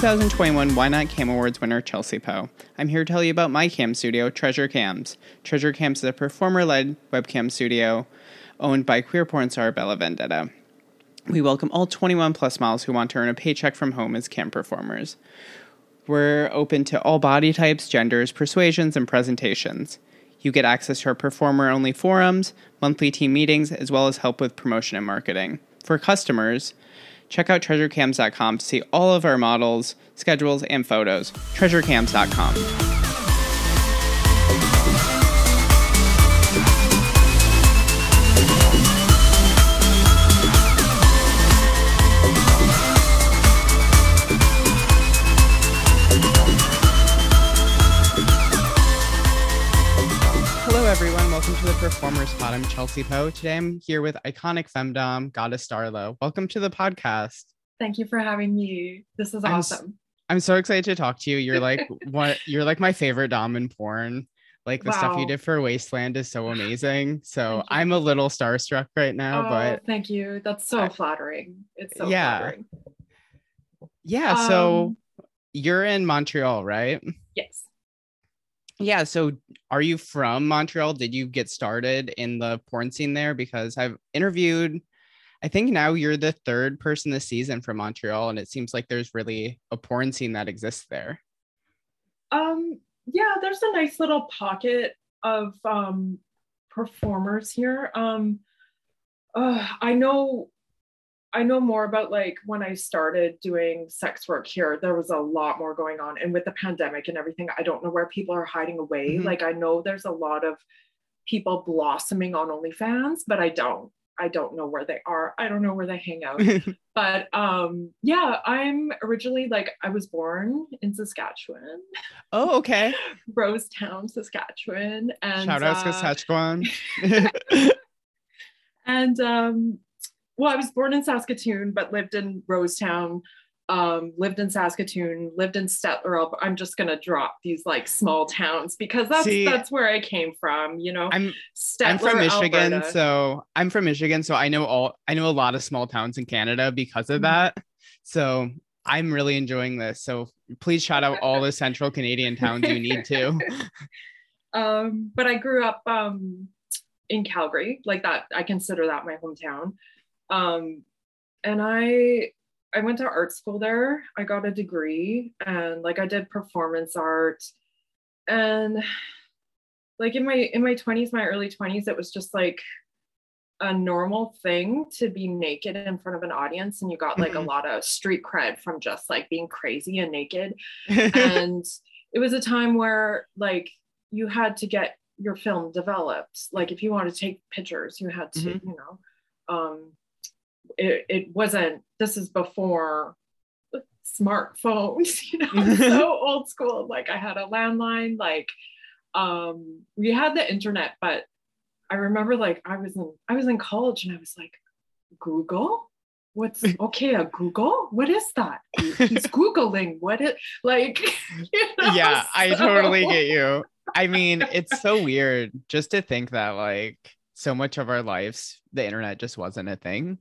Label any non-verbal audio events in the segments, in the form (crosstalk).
Hi, I'm 2021 YNOT Cam Awards winner Chelsea Poe. I'm here to tell you about my cam studio, Treasure Cams. Treasure Cams is a performer led webcam studio owned by queer porn star Bella Vendetta. We welcome all 21 plus miles who want to earn a paycheck from home as cam performers. We're open to all body types, genders, persuasions, and presentations. You get access to our performer only forums, monthly team meetings, as well as help with promotion and marketing. For customers, check out treasurecams.com to see all of our models, schedules, and photos. Treasurecams.com. Welcome to the Performers Pod. I'm Chelsea Poe. Today I'm here with iconic femdom, Goddess Starla. Welcome to the podcast. Thank you for having me. This is I'm s- awesome. I'm so excited to talk to you. You're like (laughs) what you're like my favorite dom in porn. Like the stuff you did for Wasteland is so amazing. So I'm a little starstruck right now, oh, but thank you. That's so I- flattering. It's so Yeah. flattering. yeah. So Um, you're in Montreal, right? Yes. Yeah. So are you from Montreal? Did you get started in the porn scene there? Because I've interviewed, I think now you're the third person this season from Montreal, and it seems like there's really a porn scene that exists there. Um, yeah, there's a nice little pocket of um performers here. Um uh, I know I know more about like when I started doing sex work here, there was a lot more going on. And with the pandemic and everything, I don't know where people are hiding away. Mhm. Like I know there's a lot of people blossoming on OnlyFans, but I don't. I don't know where they are. I don't know where they hang out. (laughs) but um yeah, I'm originally like I was born in Saskatchewan, oh, okay. (laughs) Rosetown, Saskatchewan. And Shout out uh, Saskatchewan. (laughs) and um well i was born in saskatoon but lived in rosetown um lived in saskatoon lived in stettler i'm just gonna drop these like small towns because that's See, that's where i came from you know I'm stettler, I'm from Michigan, Alberta. so I'm from Michigan, so I know all I know a lot of small towns in Canada because of Mhm. that. So I'm really enjoying this. So please shout out all the central Canadian towns you need to. (laughs) um but i grew up um in calgary like that i consider that my hometown um and i i went to art school there i got a degree and like i did performance art and like in my in my 20s my early 20s it was just like a normal thing to be naked in front of an audience and you got like a Mhm. lot of street cred from just like being crazy and naked (laughs) and it was a time where like you had to get your film developed like if you wanted to take pictures you had to Mhm. you know um it, it wasn't this is before smartphones (laughs) you know so old school. Like i had a landline like um we had the internet but i remember like i was in i was in college and i was like google? What's (laughs) okay a google? What is that? He's (laughs) googling. What it like you know, yeah, I totally get you. I mean, it's so weird just to think that like so much of our lives, the internet just wasn't a thing.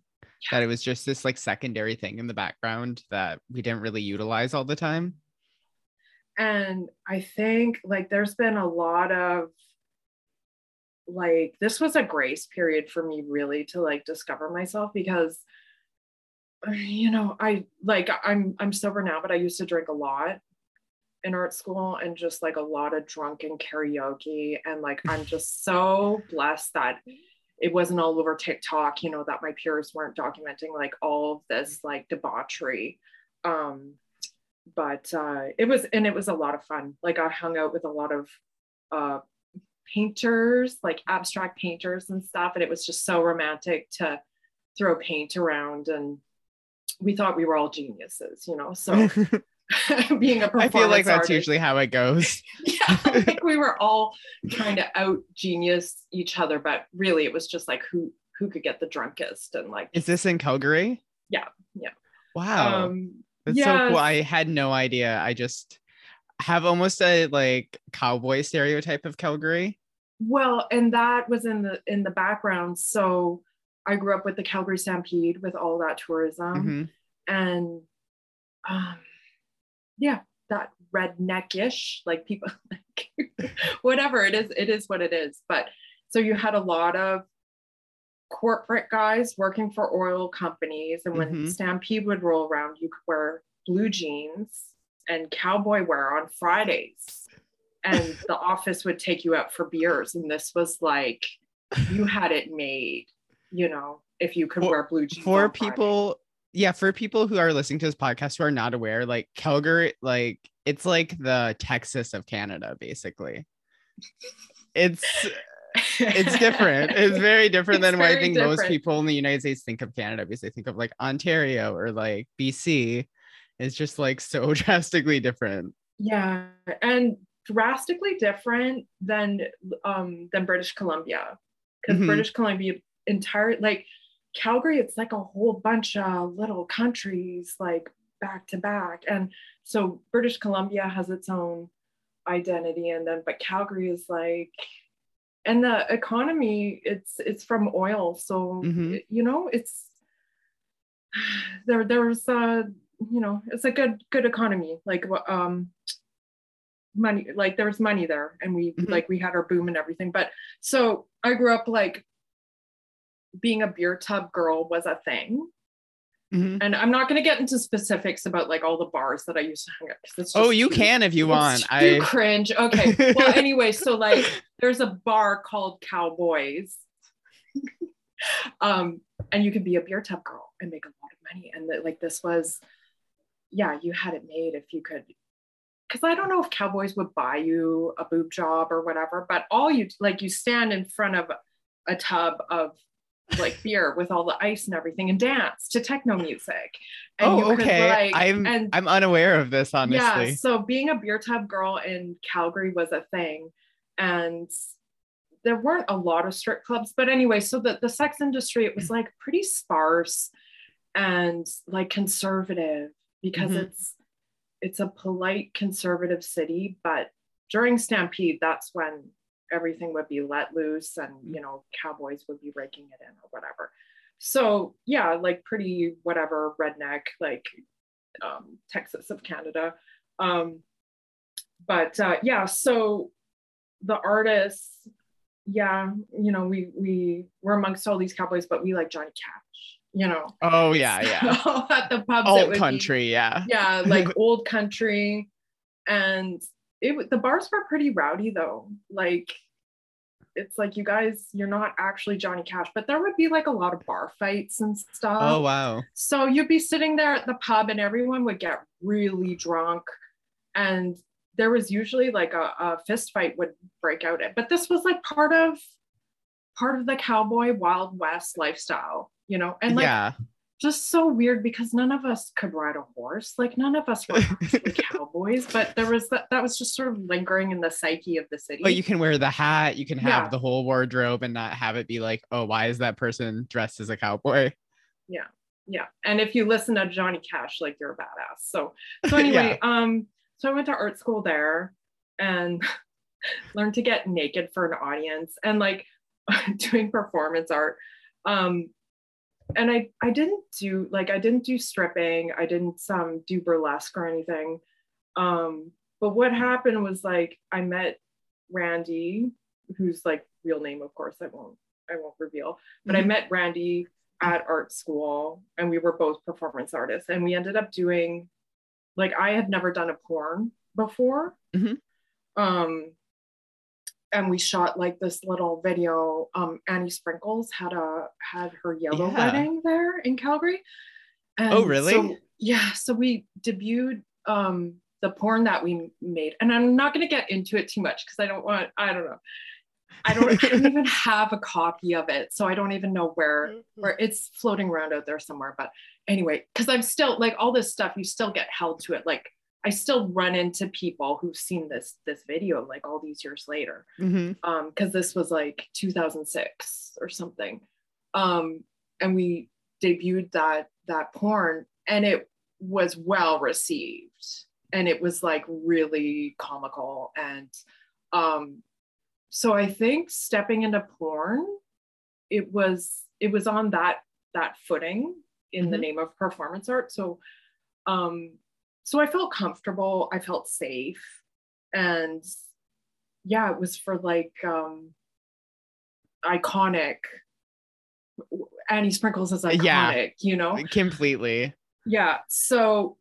That it was just this like secondary thing in the background that we didn't really utilize all the time. and i think like there's been a lot of like this was a grace period for me really to like discover myself because you know i like i'm i'm sober now but i used to drink a lot in art school and just like a lot of drunken karaoke and like i'm just so blessed that it wasn't all over tiktok you know that my peers weren't documenting like all of this like debauchery. Um but uh it was and it was a lot of fun. Like i hung out with a lot of uh painters like abstract painters and stuff and it was just so romantic to throw paint around and we thought we were all geniuses you know so (laughs) (laughs) being a performance I feel like that's artist- usually how it goes. (laughs) yeah I (laughs) think we were all trying to out genius each other but really it was just like who who could get the drunkest and like Is this in Calgary? Yeah, yeah. Wow. um That's so cool. I had no idea. I just have almost a like cowboy stereotype of Calgary. Well, and that was in the in the background. So I grew up with the Calgary Stampede with all that tourism, Mhm. and um, yeah, that redneckish, like people, (laughs) whatever it is, it is what it is. But so you had a lot of corporate guys working for oil companies. And when Mhm. Stampede would roll around, you could wear blue jeans and cowboy wear on Fridays. And (laughs) the office would take you out for beers. And this was like, you had it made, you know, if you could For- wear blue jeans. for people yeah for people who are listening to this podcast who are not aware like calgary like it's like the texas of canada basically. It's it's different. It's (laughs) very different It's than what i think most people in the united states think of canada because they think of like ontario or like bc it's just like so (laughs) drastically different. Yeah, and drastically different than um than British Columbia. Because Mhm. British Columbia entire like Calgary, it's like a whole bunch of little countries like back to back, and so British Columbia has its own identity, and then but Calgary is like. And the economy, it's it's from oil, so Mhm. you know it's there. There's a you know it's a good good economy. Like um, money like there was money there and we Mhm. like we had our boom and everything but so i grew up like being a beer tub girl was a thing. Mhm. and i'm not going to get into specifics about like all the bars that i used to hang out. it's oh you can if you want. i cringe. Okay. Well (laughs) anyway so like there's a bar called cowboys. (laughs) Um and you could be a beer tub girl and make a lot of money. And that like this was yeah you had it made if you could because i don't know if cowboys would buy you a boob job or whatever but all you like you stand in front of a tub of like beer with all the ice and everything and dance to techno music. And oh okay. like- i'm and i'm unaware of this honestly. yeah, so being a beer tub girl in Calgary was a thing. And there weren't a lot of strip clubs, but anyway, so the, the sex industry, it was like pretty sparse and like conservative because Mhm. it's it's a polite conservative city, but during Stampede, that's when everything would be let loose and you know, cowboys would be raking it in or whatever. So yeah, like pretty whatever redneck, like um, Texas of Canada. Um, but uh, yeah, so the artists, yeah, you know, we we were amongst all these cowboys, but we like Johnny Cash, you know. oh (laughs) yeah yeah So (laughs) at the pubs, alt would be- country yeah yeah, like (laughs) old country, and it the bars were pretty rowdy though. Like it's like you guys, you're not actually Johnny Cash, but there would be like a lot of bar fights and stuff. oh wow So you'd be sitting there at the pub and everyone would get really drunk. And there was usually like a, a fist fight would break out. But this was like part of part of the cowboy wild west lifestyle, you know? And like yeah just so weird because none of us could ride a horse. Like none of us were (laughs) cowboys, but there was that that was just sort of lingering in the psyche of the city. But you can wear the hat, you can have Yeah. the whole wardrobe and not have it be like, oh, why is that person dressed as a cowboy? yeah Yeah. and if you listen to johnny cash like you're a badass so so (laughs) anyway um so i went to art school there and (laughs) learned to get naked for an audience and like doing performance art um and i i didn't do like i didn't do stripping i didn't um do burlesque or anything um but what happened was like i met randy who's like real name of course i won't i won't reveal but I Mhm. met Randy at art school and we were both performance artists and we ended up doing like I had never done a porn before. Mhm. Um and we shot like this little video. Um Annie Sprinkles had a had her yellow Yeah. wedding there in Calgary. And Oh, really? so- yeah. So we debuted um the porn that we made. And I'm not gonna get into it too much because I don't want I don't know. I don't, I don't even (laughs) have a copy of it. So I don't even know where where it's floating around out there somewhere. But anyway, because I'm still like all this stuff, you still get held to it. Like I still run into people who've seen this this video like all these years later. Mhm. Um, because this was like 2006 or something. Um, and we debuted that that porn and it was well received and it was like really comical and um so i think stepping into porn it was it was on that that footing in the Mhm. name of performance art so um so I felt comfortable. I felt safe. And yeah, it was for like um iconic Annie Sprinkles is iconic, Yeah. you know? Completely. yeah so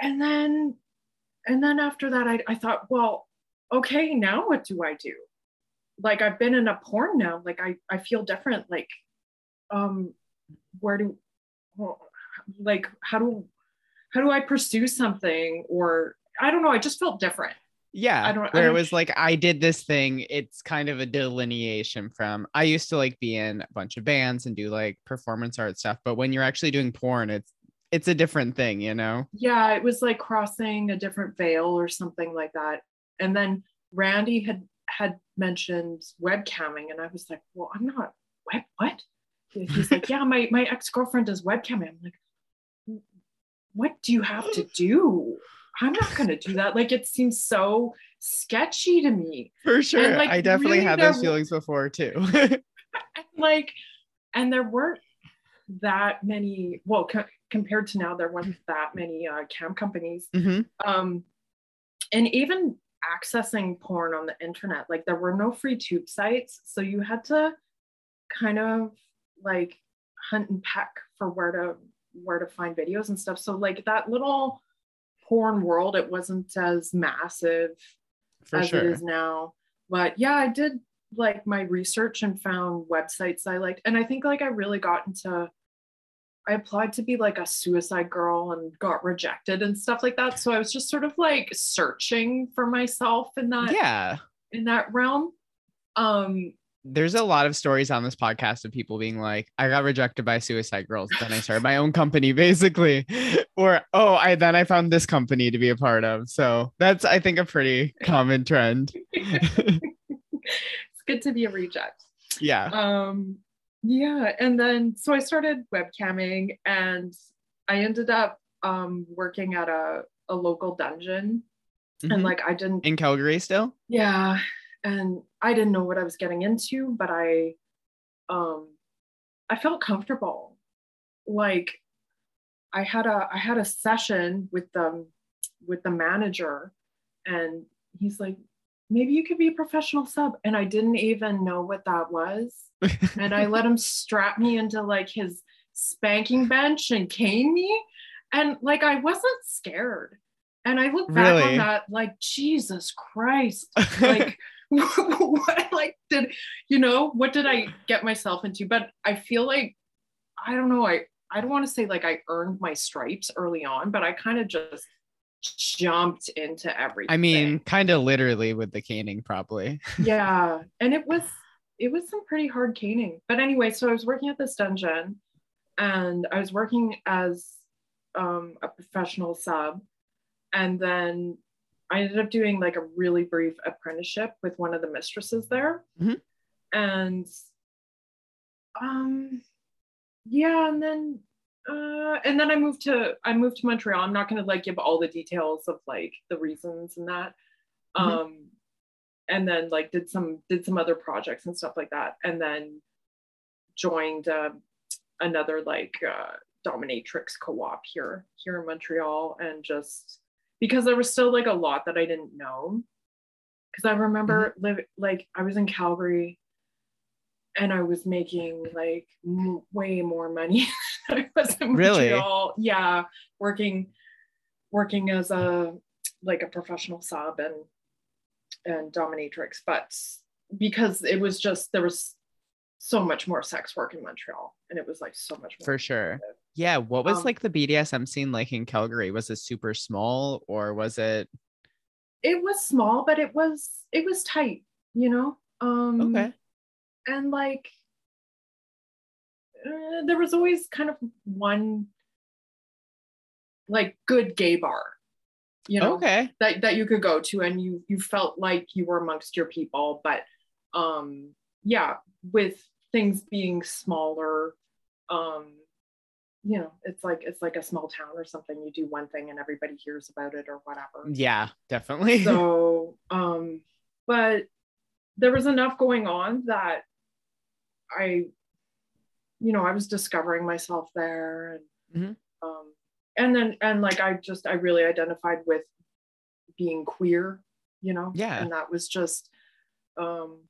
and then and then after that I, I thought well okay now what do i do like i've been in a porn now like i i feel different like um where do well, like how do how do i pursue something or i don't know i just felt different Yeah. I don't- where it don't- was like, I did this thing. It's kind of a delineation from, I used to like be in a bunch of bands and do like performance art stuff. But when you're actually doing porn, it's, it's a different thing, you know? yeah it was like crossing a different veil or something like that and then randy had had mentioned webcamming and i was like well i'm not web what he's like (laughs) yeah my my ex-girlfriend does webcamming i'm like what do you have to do? I'm not going to do that. Like it seems so sketchy to me. For sure. like, I definitely really had those feelings before too. (laughs) (laughs) like and there weren't that many well co- compared to now there weren't that many uh, cam companies. Hmm um and even accessing porn on the internet like there were no free tube sites so you had to kind of like hunt and peck for where to where to find videos and stuff so like that little porn world it wasn't as massive For as sure. it is now. But yeah, I did like my research and found websites I liked. And I think like I really got into I applied to be like a suicide girl and got rejected and stuff like that. So I was just sort of like searching for myself in that Yeah. in that realm. Um There's a lot of stories on this podcast of people being like, I got rejected by suicide girls. Then I started my own company, (laughs) basically. Or, oh, I then I found this company to be a part of. So that's, I think, a pretty common trend. it's good to be a reject. Yeah. um yeah and then so i started webcamming and i ended up um working at a, a local dungeon Mhm. and like i didn't In Calgary still? yeah and i didn't know what i was getting into but i um i felt comfortable. Like i had a i had a session with the with the manager and he's like maybe you could be a professional sub. And i didn't even know what that was. (laughs) And i let him strap me into like his spanking bench and cane me. And like i wasn't scared. And i look back Really? on that like jesus christ. (laughs) Like (laughs) what like did you know what did i get myself into? But i feel like i don't know i i don't want to say like i earned my stripes early on but i kind of just jumped into everything. I mean, kind of literally with the caning, probably. (laughs) yeah and it was it was some pretty hard caning. But anyway so i was working at this dungeon and i was working as um, a professional sub and then i ended up doing like a really brief apprenticeship with one of the mistresses there Mhm. and um yeah and then uh and then i moved to i moved to montreal i'm not going to like give all the details of like the reasons and that Mhm. um and then like did some did some other projects and stuff like that and then joined uh, another like uh, dominatrix co-op here here in montreal and just because there was still like a lot that i didn't know because i remember mm-hmm. live like i was in calgary and i was making like m- way more money (laughs) than i was in Really? montreal yeah working working as a like a professional sub and and dominatrix but because it was just there was so much more sex work in montreal and it was like so much more For sure. Yeah. What was Um, like the BDSM scene like in Calgary? Was it super small or was it it was small but it was it was tight you know um okay? and like uh, there was always kind of one like good gay bar you know Okay. that, that you could go to and you you felt like you were amongst your people but um yeah with things being smaller um you know it's like it's like a small town or something you do one thing and everybody hears about it or whatever Yeah, definitely. (laughs) so um but there was enough going on that i you know i was discovering myself there and Mhm. um and then and like I just I really identified with being queer, you know? Yeah. And that was just um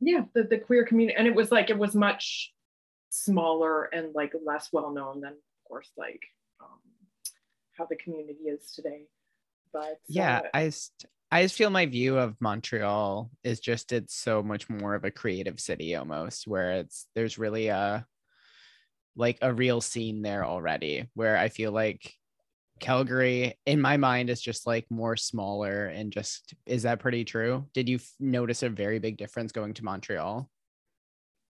yeah, the, the queer community. And it was like it was much smaller and like less well known than of course like um how the community is today. But yeah uh, i just i just feel my view of montreal is just it's so much more of a creative city almost where it's there's really a like a real scene there already where i feel like calgary in my mind is just like more smaller and just is that pretty true did you f- notice a very big difference going to montreal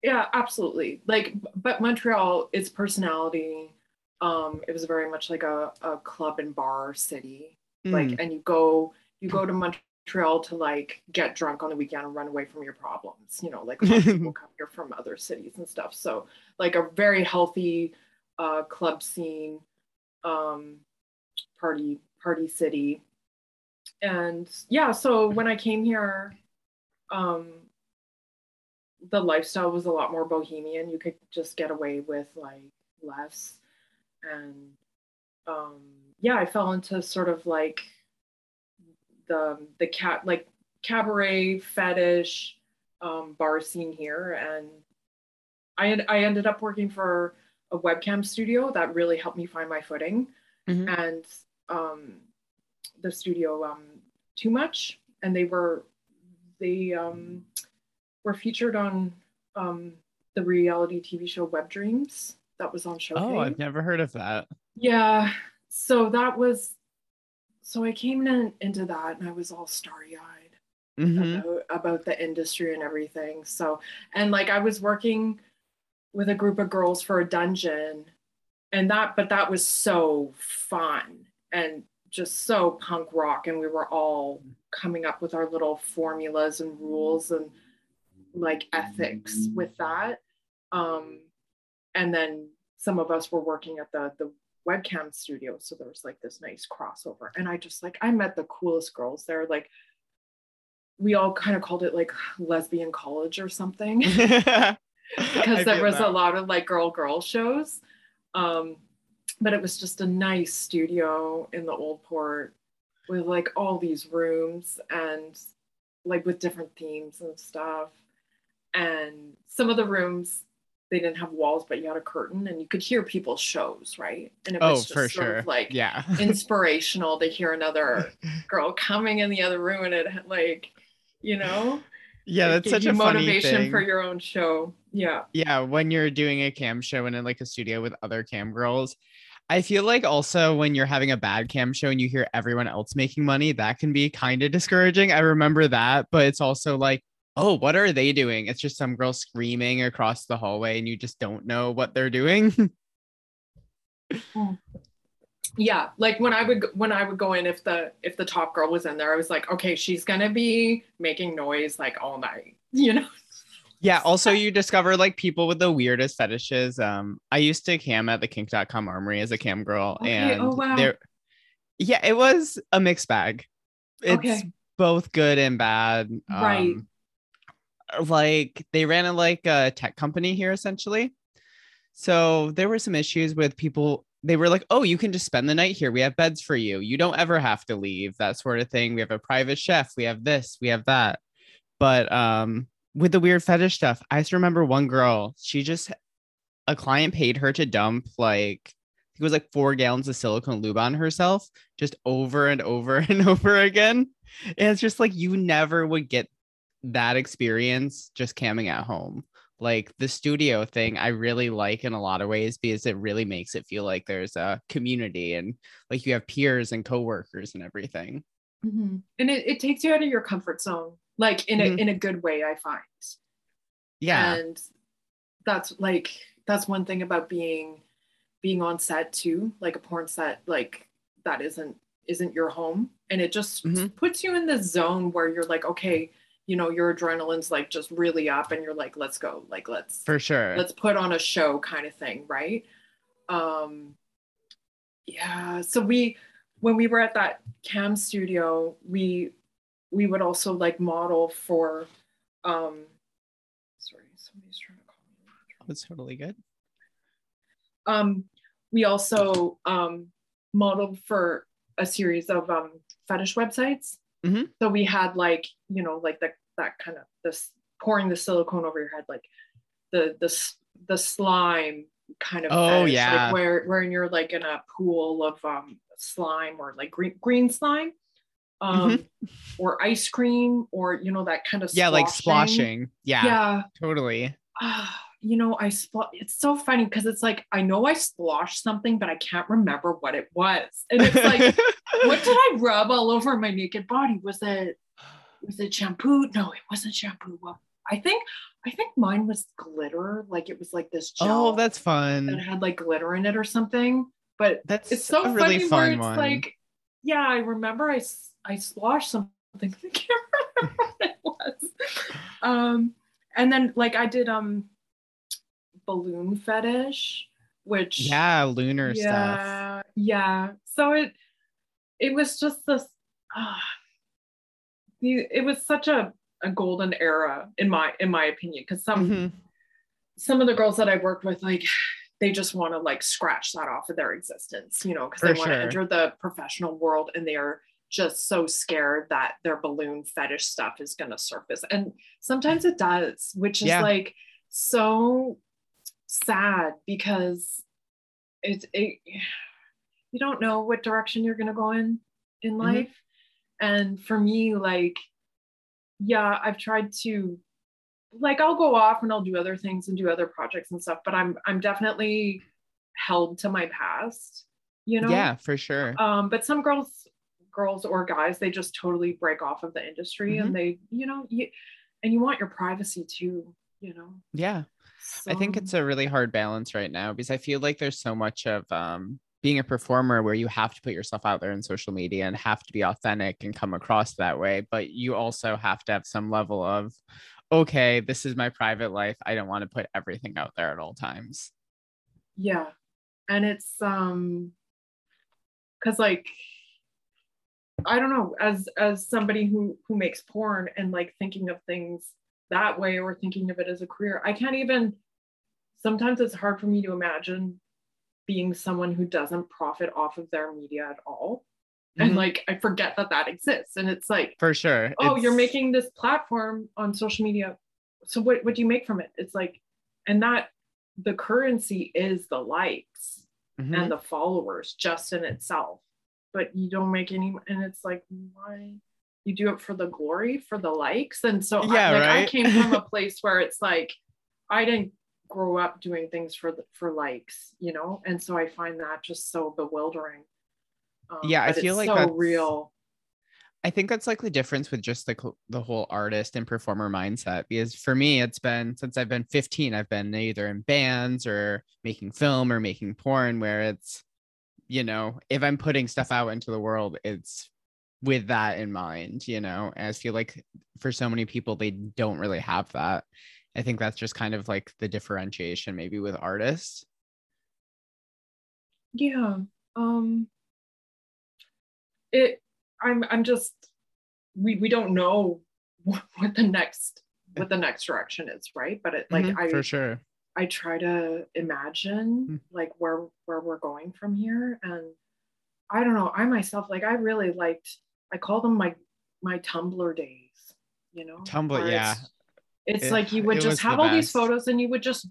yeah absolutely. Like but montreal its personality um it was very much like a, a club and bar city. Like Mm, and you go you go to montreal to like get drunk on the weekend and run away from your problems you know like a lot of people (laughs) come here from other cities and stuff. So like a very healthy uh club scene um party party city. And yeah so when i came here um the lifestyle was a lot more bohemian. You could just get away with like less. And um yeah i fell into sort of like the the cat like cabaret fetish um bar scene here. And i had, i ended up working for a webcam studio that really helped me find my footing. Mhm. and um the studio um too much. And they were they um were featured on um the reality tv show web dreams that was on Showcase. oh i've never heard of that Yeah. So that was so I came in into that and I was all starry-eyed Mhm. about, about the industry and everything. So and like I was working with a group of girls for a dungeon and that but that was so fun and just so punk rock and we were all coming up with our little formulas and rules and like ethics with that. Um and then some of us were working at the the webcam studio so there was like this nice crossover. And i just like i met the coolest girls there. Like we all kind of called it like lesbian college or something. (laughs) Because there was a lot of like girl girl shows. Um but it was just a nice studio in the old port with like all these rooms and like with different themes and stuff and some of the rooms they didn't have walls but you had a curtain and you could hear people's shows right? And it oh was just for sort sure. of like yeah. (laughs) inspirational to hear another (laughs) girl coming in the other room and it had, like you know? Yeah that's such a motivation for your own show. Yeah. Yeah when you're doing a cam show and in like a studio with other cam girls i feel like also when you're having a bad cam show and you hear everyone else making money that can be kind of discouraging. I remember that but it's also like oh what are they doing? It's just some girl screaming across the hallway and you just don't know what they're doing. Yeah like when i would when i would go in if the if the top girl was in there i was like okay she's gonna be making noise like all night (laughs) you know? Yeah also you discover like people with the weirdest fetishes. Um i used to cam at the kink.com armory as a cam girl Okay, and oh, wow. there yeah it was a mixed bag. It's Okay. both good and bad. Right. Like they ran a like a tech company here essentially. So there were some issues with people they were like oh you can just spend the night here. We have beds for you. You don't ever have to leave that sort of thing. We have a private chef. We have this. We have that. But um with the weird fetish stuff i just remember one girl she just a client paid her to dump like it was like four gallons of silicone lube on herself just over and over (laughs) and over again. And it's just like you never would get that experience just camming at home. Like the studio thing i really like in a lot of ways because it really makes it feel like there's a community and like you have peers and coworkers and everything. And it, it takes you out of your comfort zone like in a Mhm. in a good way i find. Yeah. And that's like that's one thing about being being on set too like a porn set like that isn't isn't your home. And it just Mhm. puts you in the zone where you're like okay you know your adrenaline's like just really up and you're like let's go like let's for sure. let's put on a show kind of thing right? Um yeah so we when we were at that cam studio we we would also like model for um sorry somebody's trying to call me. That's totally good. Um we also um, modeled for a series of um, fetish websites. Mhm. So we had like, you know, like the, that kind of this pouring the silicone over your head, like the the the slime kind of Oh, fetish, yeah. like where where you're like in a pool of um slime or like green green slime. Um or ice cream or you know that kind of Mm-hmm. yeah, like splashing. Yeah, Yeah. totally. You know, I spl- it's so funny because it's like I know I sloshed something, but I can't remember what it was. And it's like, (laughs) what did I rub all over my naked body? Was it was it shampoo? No, it wasn't shampoo. Well, I think I think mine was glitter. Like it was like this gel oh, that's that fun. had like glitter in it or something. But That's it's so a really funny fun where it's one. like, yeah, I remember I I sloshed something. (laughs) I can't remember what it was. Um, and then like I did um balloon fetish, which yeah, looner stuff. yeah, yeah. So it it was just this. the it was such a a golden era in my in my opinion because some Mhm. some of the girls that I've worked with, like, they just want to like scratch that off of their existence, you know, because they want to sure. enter the professional world and they are just so scared that their balloon fetish stuff is going to surface. And sometimes it does, which is Yeah. like so sad because it's it, you don't know what direction you're going to go in in Mhm. life. And for me, like, yeah, I've tried to like I'll go off and I'll do other things and do other projects and stuff, but I'm I'm definitely held to my past, you know? Yeah, for sure. Um, but some girls, girls or guys, they just totally break off of the industry Mm-hmm. and they, you know, you and you want your privacy too, you know. yeah. I think it's a really hard balance right now because I feel like there's so much of um, being a performer where you have to put yourself out there in social media and have to be authentic and come across that way. But you also have to have some level of, okay, this is my private life. I don't want to put everything out there at all times. yeah and it's um because like i don't know as as somebody who who makes porn and like thinking of things that way or thinking of it as a career i can't even sometimes it's hard for me to imagine being someone who doesn't profit off of their media at all and Mhm. like i forget that that exists and it's like For sure. oh you're making this platform on social media so what, what do you make from it it's like and that the currency is the likes Mhm. and the followers just in itself but you don't make any and it's like why you do it for the glory for the likes. And so Yeah, I, like i came from a (laughs) place where it's like i didn't grow up doing things for the, for likes you know? And so i find that just so bewildering. Um, Yeah, I feel like so that's- real. I think that's like the difference with just the the whole artist and performer mindset. Because for me, it's been since I've been 15, I've been either in bands or making film or making porn, where it's, you know, if I'm putting stuff out into the world, it's with that in mind, you know. And I feel like for so many people, they don't really have that. I think that's just kind of like the differentiation maybe with artists. yeah um it i'm i'm just we we don't know what, what the next what the next direction is right but it like Mhm, i for sure. i try to imagine Mm. like where where we're going from here and i don't know i myself like i really liked i call them my my tumblr days you know? Tumblr, yeah. it's, it's It- like you would just have all these photos and you would just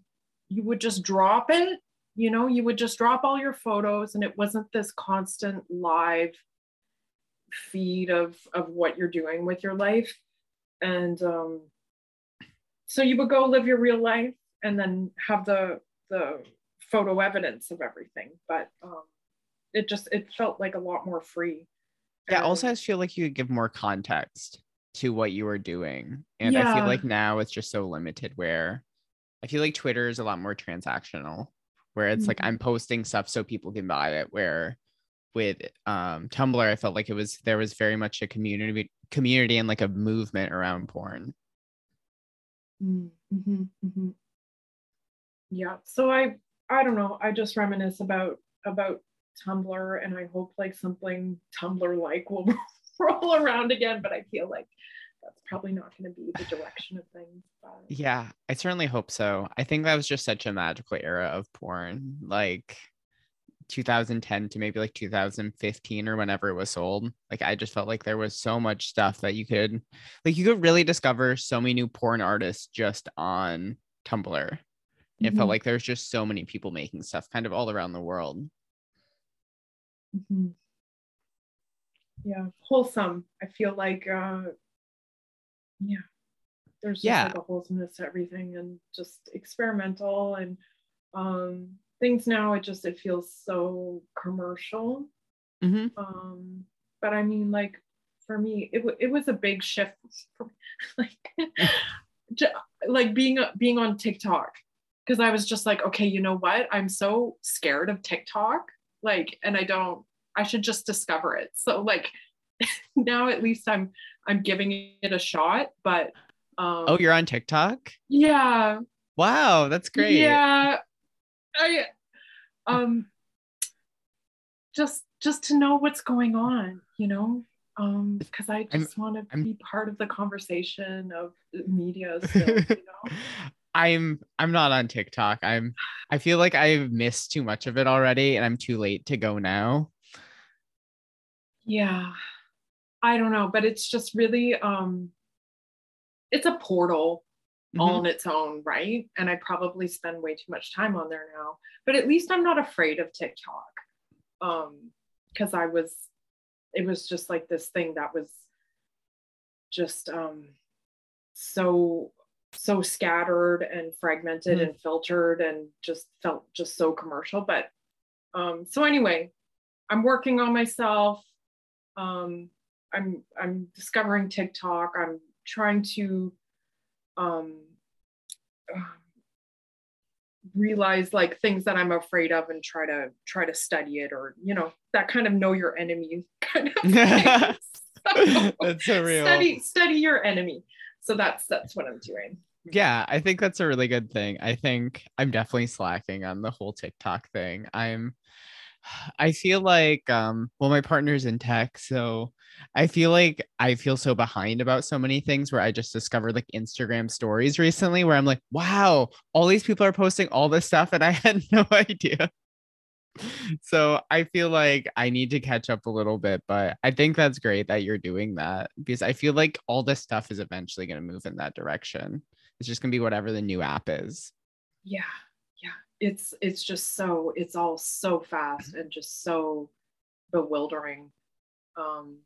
you would just drop it you know? You would just drop all your photos and it wasn't this constant live feed of of what you're doing with your life. And um so you would go live your real life and then have the the photo evidence of everything. But um it just it felt like a lot more free Yeah, also I feel like you could give more context to what you were doing. And I feel like now it's just so limited where I feel like Twitter is a lot more transactional, where it's like Mhm. I'm posting stuff so people can buy it. Where with um Tumblr, I felt like it was there was very much a community community and like a movement around porn. Mm-hmm, hmm Yeah. So I I don't know. I just reminisce about about Tumblr and I hope like something Tumblr like will (laughs) roll around again, but I feel like that's probably not going to be the direction of things. But Yeah, I certainly hope so. I think that was just such a magical era of porn. Like 2010 to maybe like 2015 or whenever it was sold. Like I just felt like there was so much stuff that you could like you could really discover so many new porn artists just on Tumblr. It Mm-hmm. felt like there's just so many people making stuff kind of all around the world. Mhm. Yeah, wholesome. I feel like, uh, yeah, there's just Yeah. like a wholesomeness to everything, and just experimental and um, things. Now it just it feels so commercial. Mhm. Um, but I mean, like for me, it w- it was a big shift. For (laughs) like, (laughs) ju- like being being on TikTok because I was just like, okay, you know what? I'm so scared of TikTok. Like, and I don't, I should just discover it. So like (laughs) now at least I'm I'm giving it a shot. But um Oh, you're on TikTok? yeah. Wow, that's great. Yeah. I um just just to know what's going on, you know? Um, because I just want to be part of the conversation of media still, you know? (laughs) I'm I'm not on TikTok. I'm I feel like I've missed too much of it already and I'm too late to go now. yeah i don't know but it's just really um it's a portal all Mhm. on its own right and i probably spend way too much time on there now but at least i'm not afraid of tiktok um because i was it was just like this thing that was just um so so scattered and fragmented Mhm. and filtered and just felt just so commercial but um so anyway i'm working on myself um i'm i'm discovering tiktok i'm trying to um um, realize like things that i'm afraid of and try to try to study it or you know that kind of know your enemy (laughs) kind of thing. (laughs) So, that's so real. study study your enemy so that's that's what i'm doing Yeah, I think that's a really good thing. I think I'm definitely slacking on the whole TikTok thing. I'm (sighs) I feel like um well my partner's in tech, so I feel like I feel so behind about so many things where I just discovered like Instagram stories recently where I'm like, wow, all these people are posting all this stuff and I (laughs) had no idea. (laughs) So I feel like I need to catch up a little bit, but I think that's great that you're doing that because I feel like all this stuff is eventually going to move in that direction. It's just going to be whatever the new app is. yeah yeah it's it's just so it's all so fast and just so bewildering um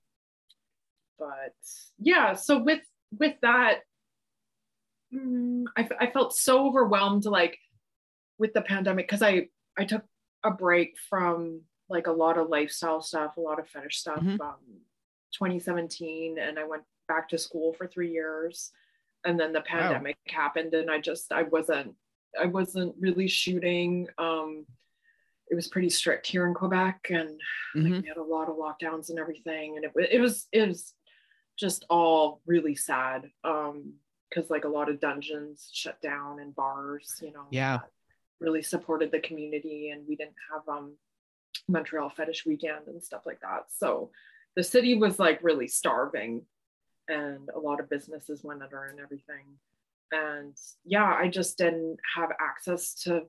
but yeah so with with that mm, I, f- I felt so overwhelmed like with the pandemic because i i took a break from like a lot of lifestyle stuff a lot of fetish stuff Mhm. um 2017 and i went back to school for three years and then the pandemic happened and i just i wasn't i wasn't really shooting um it was pretty strict here in quebec and Mhm. like we had a lot of lockdowns and everything and it, it was it was just all really sad um because like a lot of dungeons shut down and bars you know Yeah. really supported the community and we didn't have um montreal fetish weekend and stuff like that so the city was like really starving and a lot of businesses went under and everything. And yeah i just didn't have access to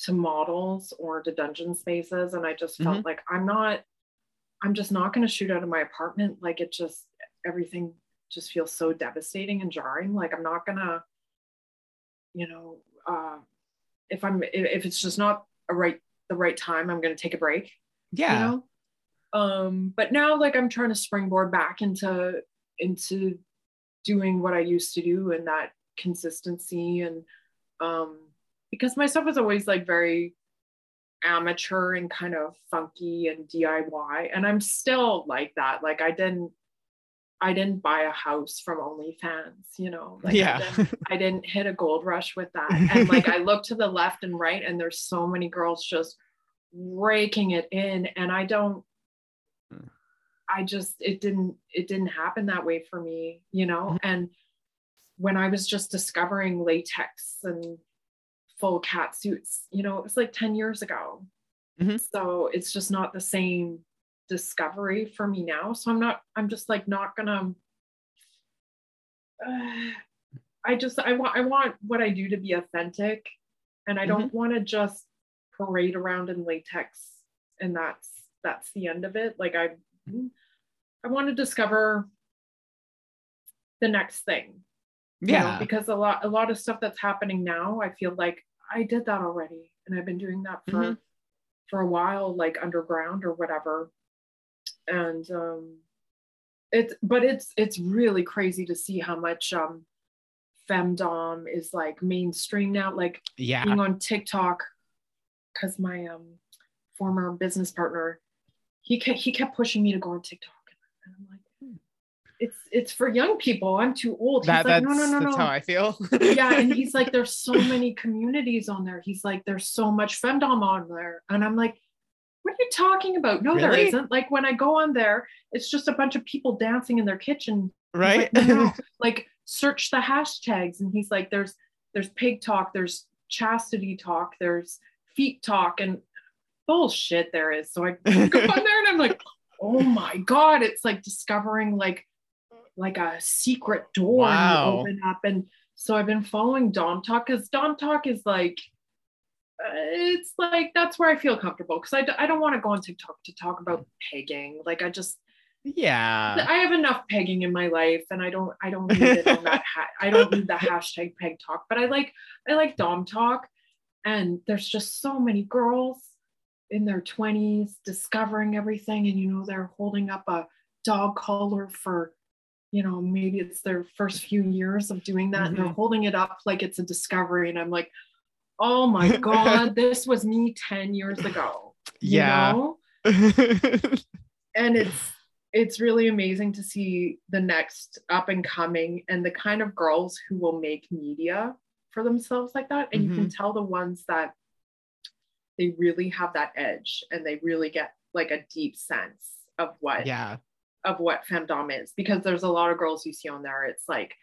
to models or to dungeon spaces. And i just felt like i'm not i'm just not going to shoot out of my apartment. Like it just everything just feels so devastating and jarring. Like i'm not going to you know uh if i'm if- if it's just not a right the right time i'm going to take a break Yeah. you know? Um but now like i'm trying to springboard back into into doing what i used to do and that consistency and um because my stuff was always like very amateur and kind of funky and diy and i'm still like that like i didn't i didn't buy a house from onlyfans you know like I yeah. didn't I didn't hit a gold rush with that. (laughs) And like I look to the left and right, and there's so many girls just raking it in. And I don't. I just, it didn't, it didn't happen that way for me, you know? Mhm. And when I was just discovering latex and full cat suits, you know, it was like 10 years ago. Mhm. So it's just not the same discovery for me now. So I'm not, I'm just like not gonna, uh, (sighs) I just I want I want what I do to be authentic, and I don't want to just parade around in latex and that's that's the end of it like i i want to discover the next thing you know, Yeah. because a lot a lot of stuff that's happening now i feel like i did that already and i've been doing that for Mhm. for a while like underground or whatever and um it's but it's it's really crazy to see how much um femdom is like mainstream now like yeah. being on tiktok because my um former business partner he kept he kept pushing me to go on tiktok. And i'm like "Hmm, it's it's for young people. I'm too old. That, he's like that's, no no no. that's how I feel. (laughs) yeah and he's like (laughs) there's so many communities on there. He's like there's so much femdom on there. And i'm like what are you talking about? No there Really? isn't. Like when i go on there it's just a bunch of people dancing in their kitchen. Right? like, no, no, (laughs) like search the hashtags. And he's like there's there's pig talk there's chastity talk there's feet talk. And bullshit there is so i (laughs) go on there and i'm like oh my god it's like discovering like like a secret door Wow. open up and so i've been following dom talk because dom talk is like uh, it's like that's where i feel comfortable because I, d- I don't want to go on tiktok to talk about pegging like i just yeah. I have enough pegging in my life, and I don't I don't need it on that. Ha- I don't need the hashtag peg talk, but I like I like dom talk, and there's just so many girls in their 20s discovering everything, and you know they're holding up a dog collar for, you know maybe it's their first few years of doing that, and they're Mhm. holding it up like it's a discovery, and I'm like, oh my (laughs) god, this was me 10 years ago. you Yeah. know? (laughs) and it's it's really amazing to see the next up and coming and the kind of girls who will make media for themselves like that and you can tell the ones that they really have that edge and they really get like a deep sense of what yeah. of what femdom is because there's a lot of girls you see on there it's like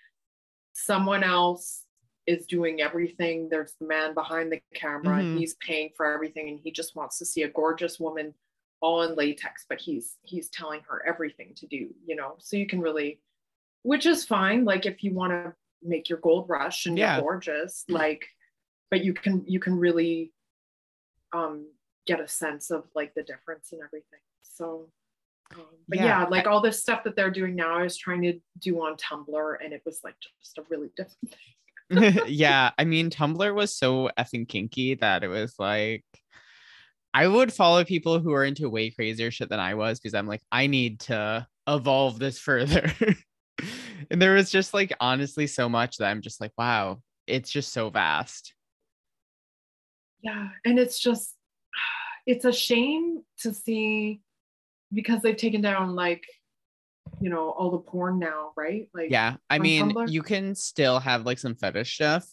someone else is doing everything there's the man behind the camera Mhm. and he's paying for everything and he just wants to see a gorgeous woman all in latex but he's he's telling her everything to do you know so you can really which is fine like if you want to make your gold rush and Yeah. you're gorgeous like but you can you can really um get a sense of like the difference and everything so um, but Yeah, yeah, like all this stuff that they're doing now i was trying to do on tumblr and it was like just a really different thing (laughs) yeah, I mean, Tumblr was so effing kinky that it was like, I would follow people who are into way crazier shit than I was because I'm like, I need to evolve this (laughs) further. and there was just like, honestly, so much that I'm just like, wow, it's just so vast. Yeah and it's just it's a shame to see because they've taken down like you know all the porn now right like Yeah, I mean, Tumblr? you can still have like some fetish stuff.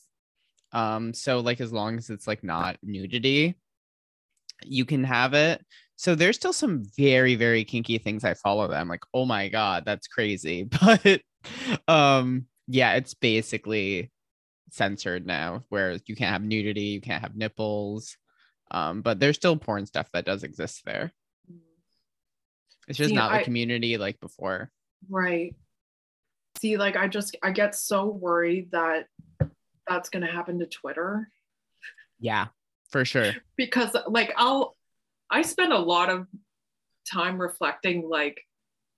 Um, so like as long as it's like not nudity, you can have it. So there's still some very very kinky things I follow them like, "Oh my god, that's crazy." (laughs) But um yeah, it's basically censored now where you can't have nudity, you can't have nipples. Um, but there's still porn stuff that does exist there. It's just See, not the I- community like before. right see like i just i get so worried that that's going to happen to twitter Yeah, for sure. because like i'll i spend a lot of time reflecting like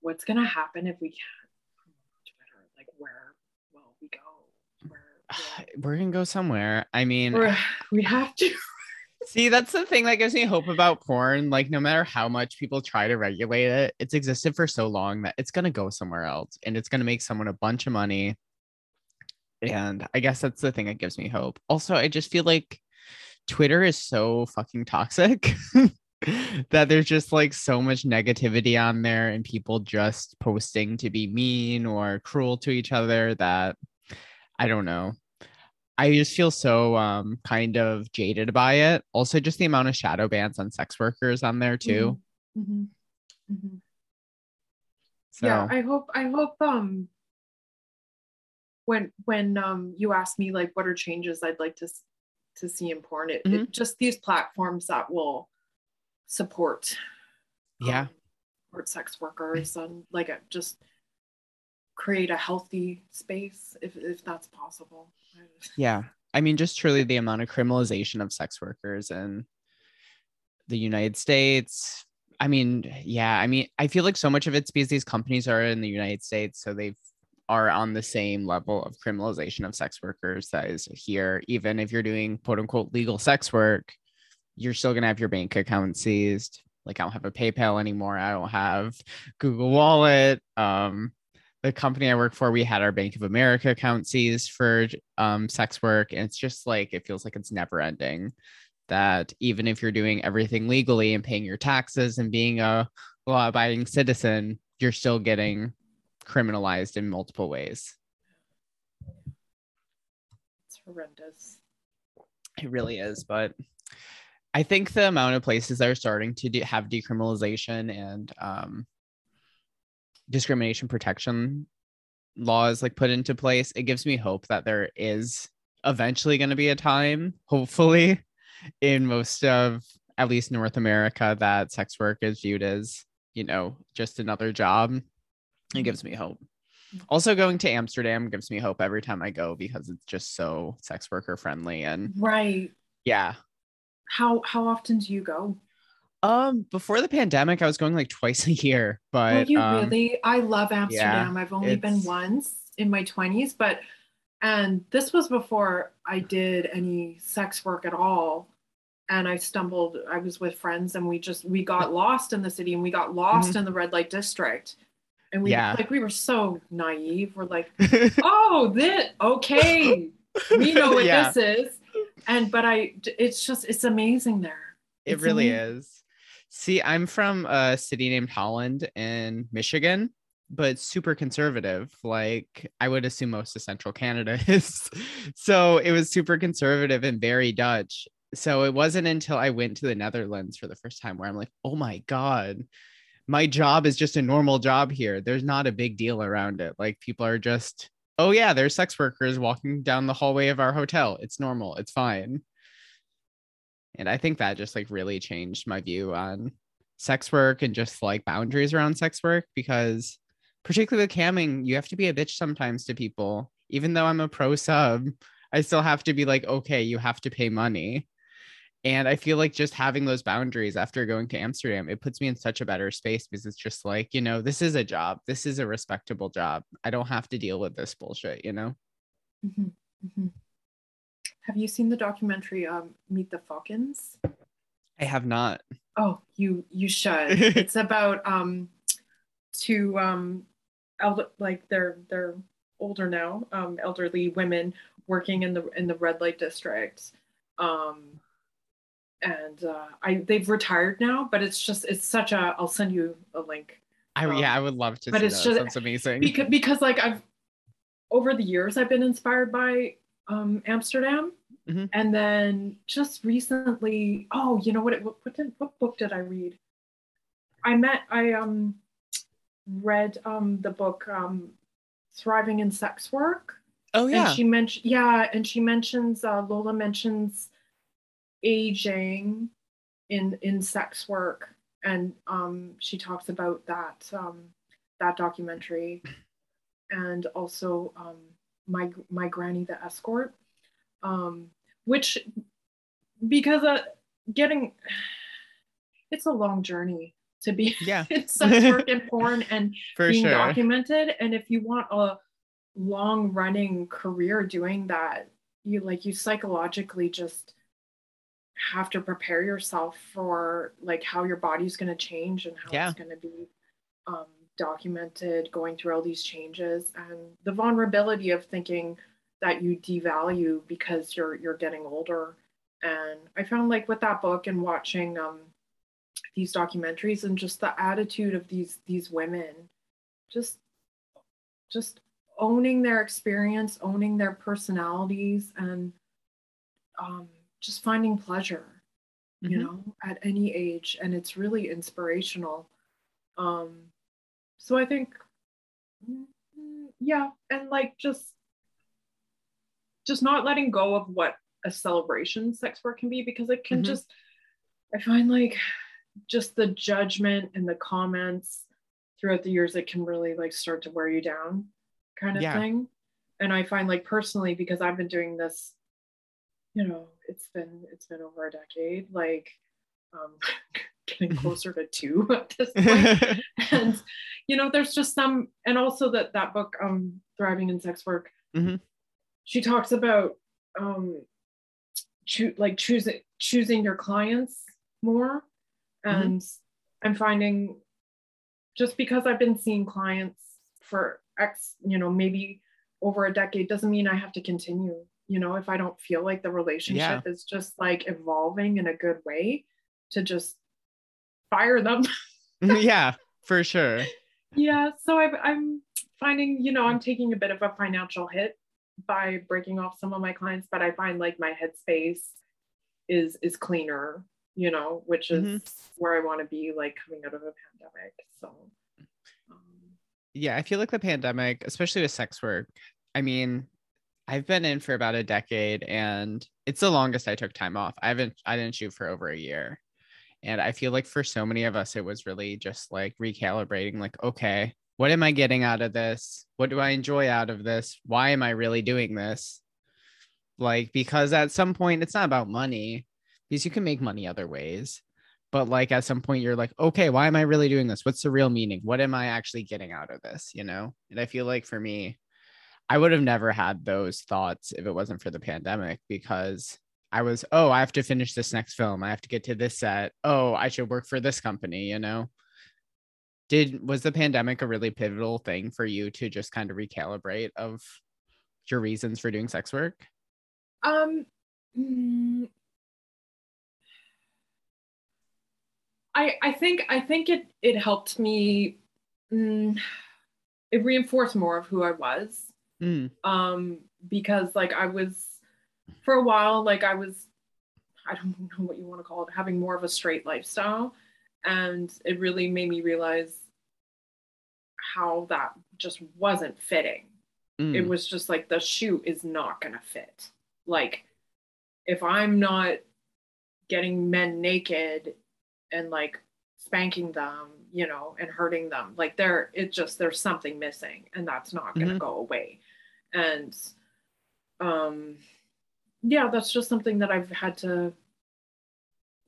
what's going to happen if we can't promote twitter like where will we go where, (sighs) We're gonna go somewhere. I mean, where (sighs) (sighs) we have to (laughs) See, that's the thing that gives me hope about porn. Like, no matter how much people try to regulate it, it's existed for so long that it's gonna go somewhere else and it's gonna make someone a bunch of money. And I guess that's the thing that gives me hope. Also, I just feel like Twitter is so fucking toxic (laughs) that there's just like so much negativity on there and people just posting to be mean or cruel to each other that I don't know. I just feel so um kind of jaded by it. Also, just the amount of shadow bans on sex workers on there too. Mhm. Mhm. So yeah i hope i hope um when when um you ask me like what are changes i'd like to to see in porn it, Mm-hmm. it just these platforms that will support yeah, um, support sex workers and like just create a healthy space if if that's possible yeah. I mean, just truly the amount of criminalization of sex workers in the United States. I mean, yeah, I mean, I feel like so much of it's because these companies are in the United States, so they are on the same level of criminalization of sex workers that is here. Even if you're doing quote unquote legal sex work, you're still gonna have your bank account seized. Like I don't have a PayPal anymore. I don't have Google Wallet. Um, the company I work for, we had our Bank of America account seized for um, sex work. And it's just like, it feels like it's never ending. That even if you're doing everything legally and paying your taxes and being a law abiding citizen, you're still getting criminalized in multiple ways. It's horrendous. It really is. But I think the amount of places that are starting to have decriminalization and um, discrimination protection laws like put into place, it gives me hope that there is eventually going to be a time, hopefully, in most of at least North America that sex work is viewed as, you know, just another job. It gives me hope. Also, going to Amsterdam gives me hope every time I go because it's just so sex worker friendly and right. Yeah. How how often do you go? Um, before the pandemic, I was going like twice a year, but Will you um, really? I love Amsterdam. yeah, I've only been once in my 20s, but and this was before I did any sex work at all. And I stumbled, I was with friends and we just we got lost in the city and we got lost in the red light district. And we Mm-hmm. Yeah. like we were so naive. We're like, (laughs) oh, this okay. We know what (laughs) Yeah. this is. And but I it's just it's amazing there. It It's really amazing. is. See, I'm from a city named Holland in Michigan, but super conservative. Like I would assume most of central Canada (laughs) is. So it was super conservative and very Dutch. So it wasn't until I went to the Netherlands for the first time where I'm like, oh my God, my job is just a normal job here. There's not a big deal around it. Like people are just, oh yeah, there's sex workers walking down the hallway of our hotel. It's normal. It's fine and i think that just like really changed my view on sex work and just like boundaries around sex work because particularly with camming you have to be a bitch sometimes to people. Even though i'm a pro sub i still have to be like okay you have to pay money. And i feel like just having those boundaries after going to amsterdam it puts me in such a better space because it's just like you know this is a job. This is a respectable job. I don't have to deal with this bullshit you know? Mhm, mhm. Have you seen the documentary um, Meet the Fokkens? i have not Oh, you you should. (laughs) it's about um two um elder like they're they're older now, um elderly women working in the in the red light district. Um and uh I they've retired now, but it's just it's such a I'll send you a link. i Um, yeah i would love to but see it's that. just- sounds amazing Because because like I've over the years I've been inspired by um Amsterdam. Mhm. And then just recently, oh, you know what? It, what, what, did, what book did I read? I met, I um read um the book um Thriving in Sex Work. oh yeah And she mentioned, yeah, and she mentions uh, Lola mentions aging in in sex work, and um, she talks about that um, that documentary, and also um, my my granny the escort, um, which because uh, getting it's a long journey to be (laughs) Yeah. in sex work (laughs) and porn and for being sure documented and if you want a long running career doing that you like you psychologically just have to prepare yourself for like how your body's going to change and how Yeah. it's going to be um, documented going through all these changes and the vulnerability of thinking that you devalue because you're you're getting older. And i found like with that book and watching um these documentaries and just the attitude of these these women just just owning their experience owning their personalities and um, just finding pleasure you Mhm. know at any age. And it's really inspirational. Um so i think mm, yeah. And like just just not letting go of what a celebration sex work can be because it can Mhm. just i find like just the judgment and the comments throughout the years it can really like start to wear you down kind of Yeah. thing and i find like personally because i've been doing this you know it's been it's been over a decade like um, (laughs) getting closer to two (laughs) at this point. (laughs) and you know, there's just some, and also that that book, um, Thriving in Sex Work, hmm she talks about um, choo- like choosing choosing your clients more, Mhm. and I'm finding just because I've been seeing clients for X, you know, maybe over a decade doesn't mean I have to continue. You know, if I don't feel like the relationship is just like evolving in a good way, to just fire them. (laughs) (laughs) yeah, for sure. yeah. So I've, I'm finding, you know, I'm taking a bit of a financial hit by breaking off some of my clients, but I find like my headspace is is cleaner, you know, which is Mhm. where I want to be like coming out of a pandemic. So um, Yeah, I feel like the pandemic, especially with sex work, I mean, I've been in for about a decade and it's the longest I took time off. I haven't I didn't shoot for over a year. And I feel like for so many of us it was really just like recalibrating like okay, what am I getting out of this? What do I enjoy out of this? Why am I really doing this? Like because at some point it's not about money because you can make money other ways. But like at some point you're like, okay, why am I really doing this? What's the real meaning? What am I actually getting out of this? You know? And I feel like for me, I would have never had those thoughts if it wasn't for the pandemic because I was, oh, I have to finish this next film. I have to get to this set. Oh, I should work for this company, you know? Did was the pandemic a really pivotal thing for you to just kind of recalibrate of your reasons for doing sex work? Um, mm, I I think I think it it helped me. mm, it reinforced more of who I was. Mm, Um, because like I was for a while, like I was, I don't know what you want to call it, having more of a straight lifestyle, and it really made me realize how that just wasn't fitting mm, it was just like the shoe is not gonna fit. Like if I'm not getting men naked and like spanking them, you know, and hurting them, like there it just there's something missing and that's not gonna Mhm. go away. And um yeah, that's just something that I've had to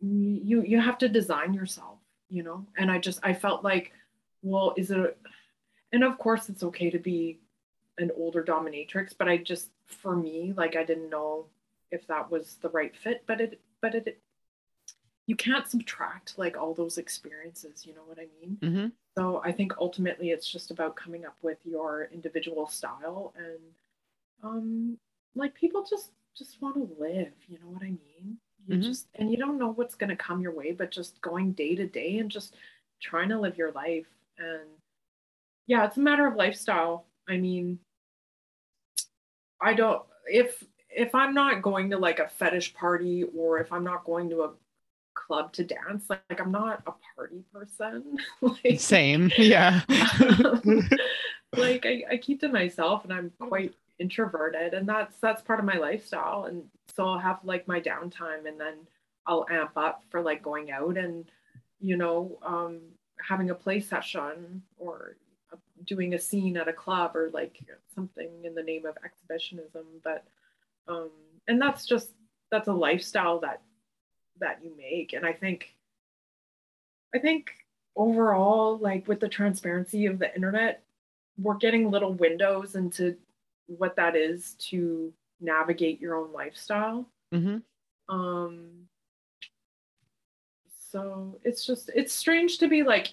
you you have to design yourself, you know? And I just I felt like, well, is it and of course it's okay to be an older dominatrix but i just for me like i didn't know if that was the right fit but it but it you can't subtract like all those experiences you know what i mean mhm. so i think ultimately it's just about coming up with your individual style and um like people just just want to live you know what i mean you Mhm. just and you don't know what's going to come your way but just going day to day and just trying to live your life and yeah it's a matter of lifestyle i mean i don't if if i'm not going to like a fetish party or if i'm not going to a club to dance like, like i'm not a party person (laughs) like Same. (laughs) Yeah. (laughs) like I, I keep to myself and i'm quite introverted and that's that's part of my lifestyle and so i'll have like my downtime and then i'll amp up for like going out and you know um having a play session or doing a scene at a club or like something in the name of exhibitionism. But um and that's just that's a lifestyle that that you make. And i think i think overall like with the transparency of the internet we're getting little windows into what that is to navigate your own lifestyle hmm um so it's just it's strange to be like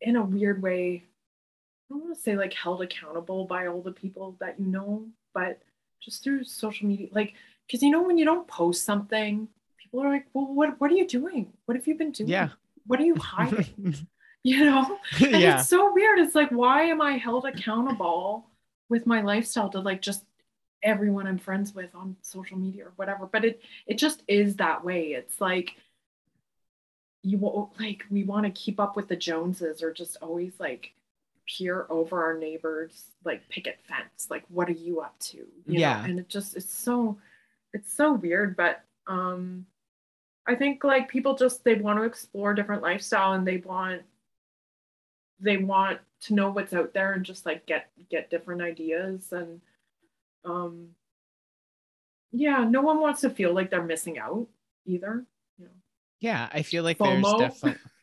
in a weird way i don't want to say like held accountable by all the people that you know but just through social media like because you know when you don't post something people are like well what what are you doing what have you been doing Yeah. what are you (laughs) hiding you know and yeah. it's so weird. It's like, why am I held accountable with my lifestyle to like just everyone I'm friends with on social media or whatever? But it it just is that way. It's like you wa- like we want to keep up with the Joneses or just always like peer over our neighbors like picket fence. Like, what are you up to? You know? Yeah. And it just it's so it's so weird, but um I think like people just they want to explore different lifestyle and they want they want to know what's out there and just like get get different ideas and um yeah no one wants to feel like they're missing out either you know Yeah, I feel like FOMO. there's definitely (laughs)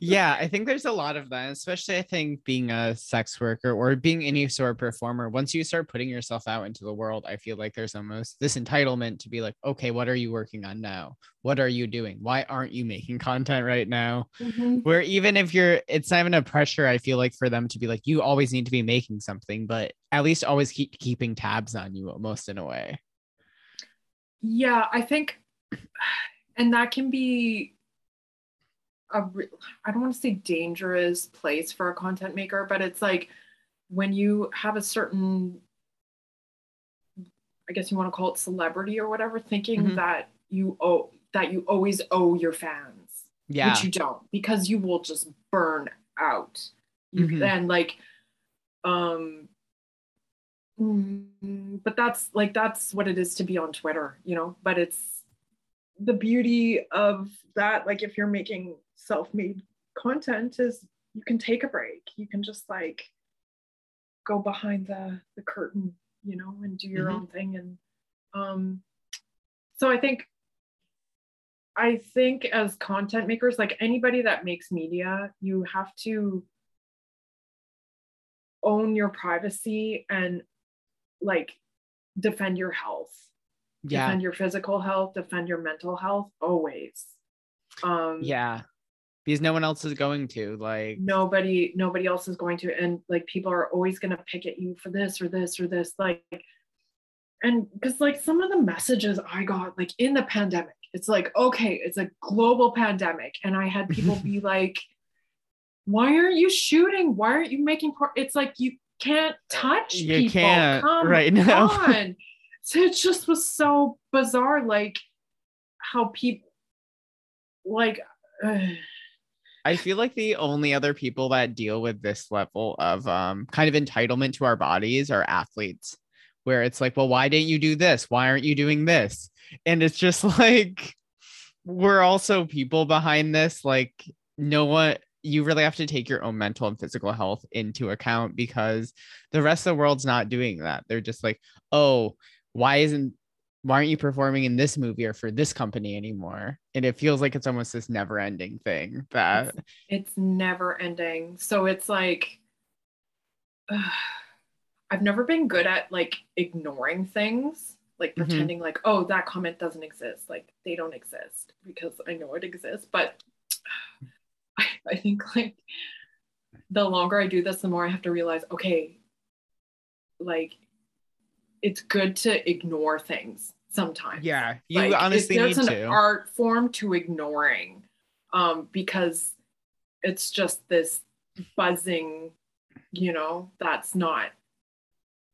yeah, I think there's a lot of that, especially I think being a sex worker or being any sort of performer. Once you start putting yourself out into the world, I feel like there's almost this entitlement to be like, okay, what are you working on now? What are you doing? Why aren't you making content right now? Mhm. Where even if you're, it's not even a pressure, I feel like for them to be like, you always need to be making something, but at least always keep keeping tabs on you almost in a way. Yeah, I think, (sighs) and that can be a re- I don't want to say dangerous place for a content maker, but it's like when you have a certain, I guess you want to call it celebrity or whatever, thinking Mhm. that you owe that you always owe your fans, Yeah. which you don't, because you will just burn out. You Mhm. and like, um, mm, but that's like that's what it is to be on Twitter, you know. But it's the beauty of that. Like, if you're making self-made content, is you can take a break. You can just like go behind the the curtain, you know, and do your Mhm. own thing. And um, so I think I think as content makers, like anybody that makes media, you have to own your privacy and like defend your health Yeah. defend your physical health defend your mental health always um Yeah. Because no one else is going to. Like, nobody nobody else is going to and like people are always going to pick at you for this or this or this like and because like some of the messages i got like in the pandemic it's like okay it's a global pandemic and i had people (laughs) be like why aren't you shooting why aren't you making por-? it's like you can't touch you people can't Come right (laughs) now. on. so it just was so bizarre like how people like (sighs) ugh. I feel like the only other people that deal with this level of um kind of entitlement to our bodies are athletes, where it's like, well, why didn't you do this? Why aren't you doing this? And it's just (laughs) like we're also people behind this. Like, no one you really have to take your own mental and physical health into account because the rest of the world's not doing that. They're just like, oh, why isn't why aren't you performing in this movie or for this company anymore? And it feels like it's almost this never ending thing that it's never ending so it's like ugh, (sighs) i've never been good at like ignoring things like Mhm. pretending like oh that comment doesn't exist like they don't exist because i know it exists but (sighs) I, I think like the longer i do this the more i have to realize okay like it's good to ignore things sometimes. Yeah, you Like, it- honestly need there's an art form to ignoring um because it's just this buzzing you know that's not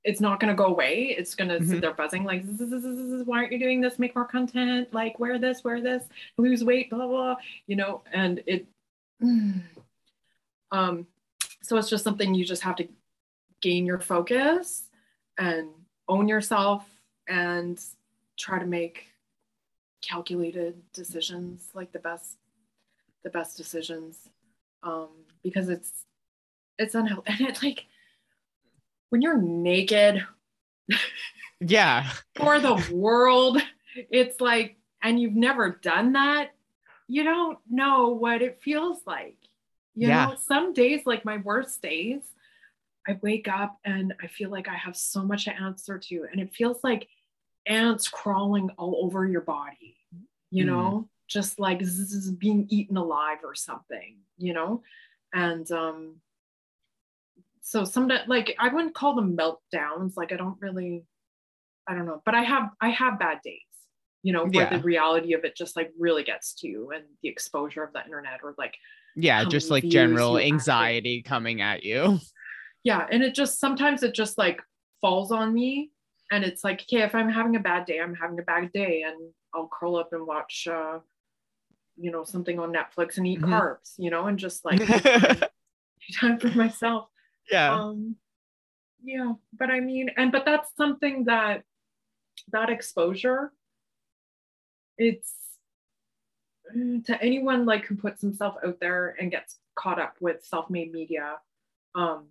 it's not going to go away. It's going to Mhm. sit there buzzing like "Zzz, zzz, zzz, zzz, why aren't you doing this? Make more content like wear this wear this lose weight blah blah, blah you know and it (sighs) um so it's just something you just have to gain your focus and own yourself and try to make calculated decisions like the best the best decisions. Um because it's it's unhealthy. (laughs) And it's like when you're naked (laughs) yeah, for the world it's like and you've never done that you don't know what it feels like. You Yeah. know some days like my worst days i wake up and i feel like i have so much to answer to and it feels like ants crawling all over your body you Mm. know just like zzz, being eaten alive or something you know and um so some like i wouldn't call them meltdowns like i don't really i don't know but i have i have bad days you know where Yeah. the reality of it just like really gets to you and the exposure of the internet or like yeah, just like general anxiety coming at you. Yeah and it just sometimes it just like falls on me and it's like okay if i'm having a bad day i'm having a bad day and i'll curl up and watch uh you know something on netflix and eat Mhm. carbs you know and just like (laughs) time, for myself yeah, um yeah but i mean and but that's something that that exposure it's mm, to anyone like who puts himself out there and gets caught up with self-made media um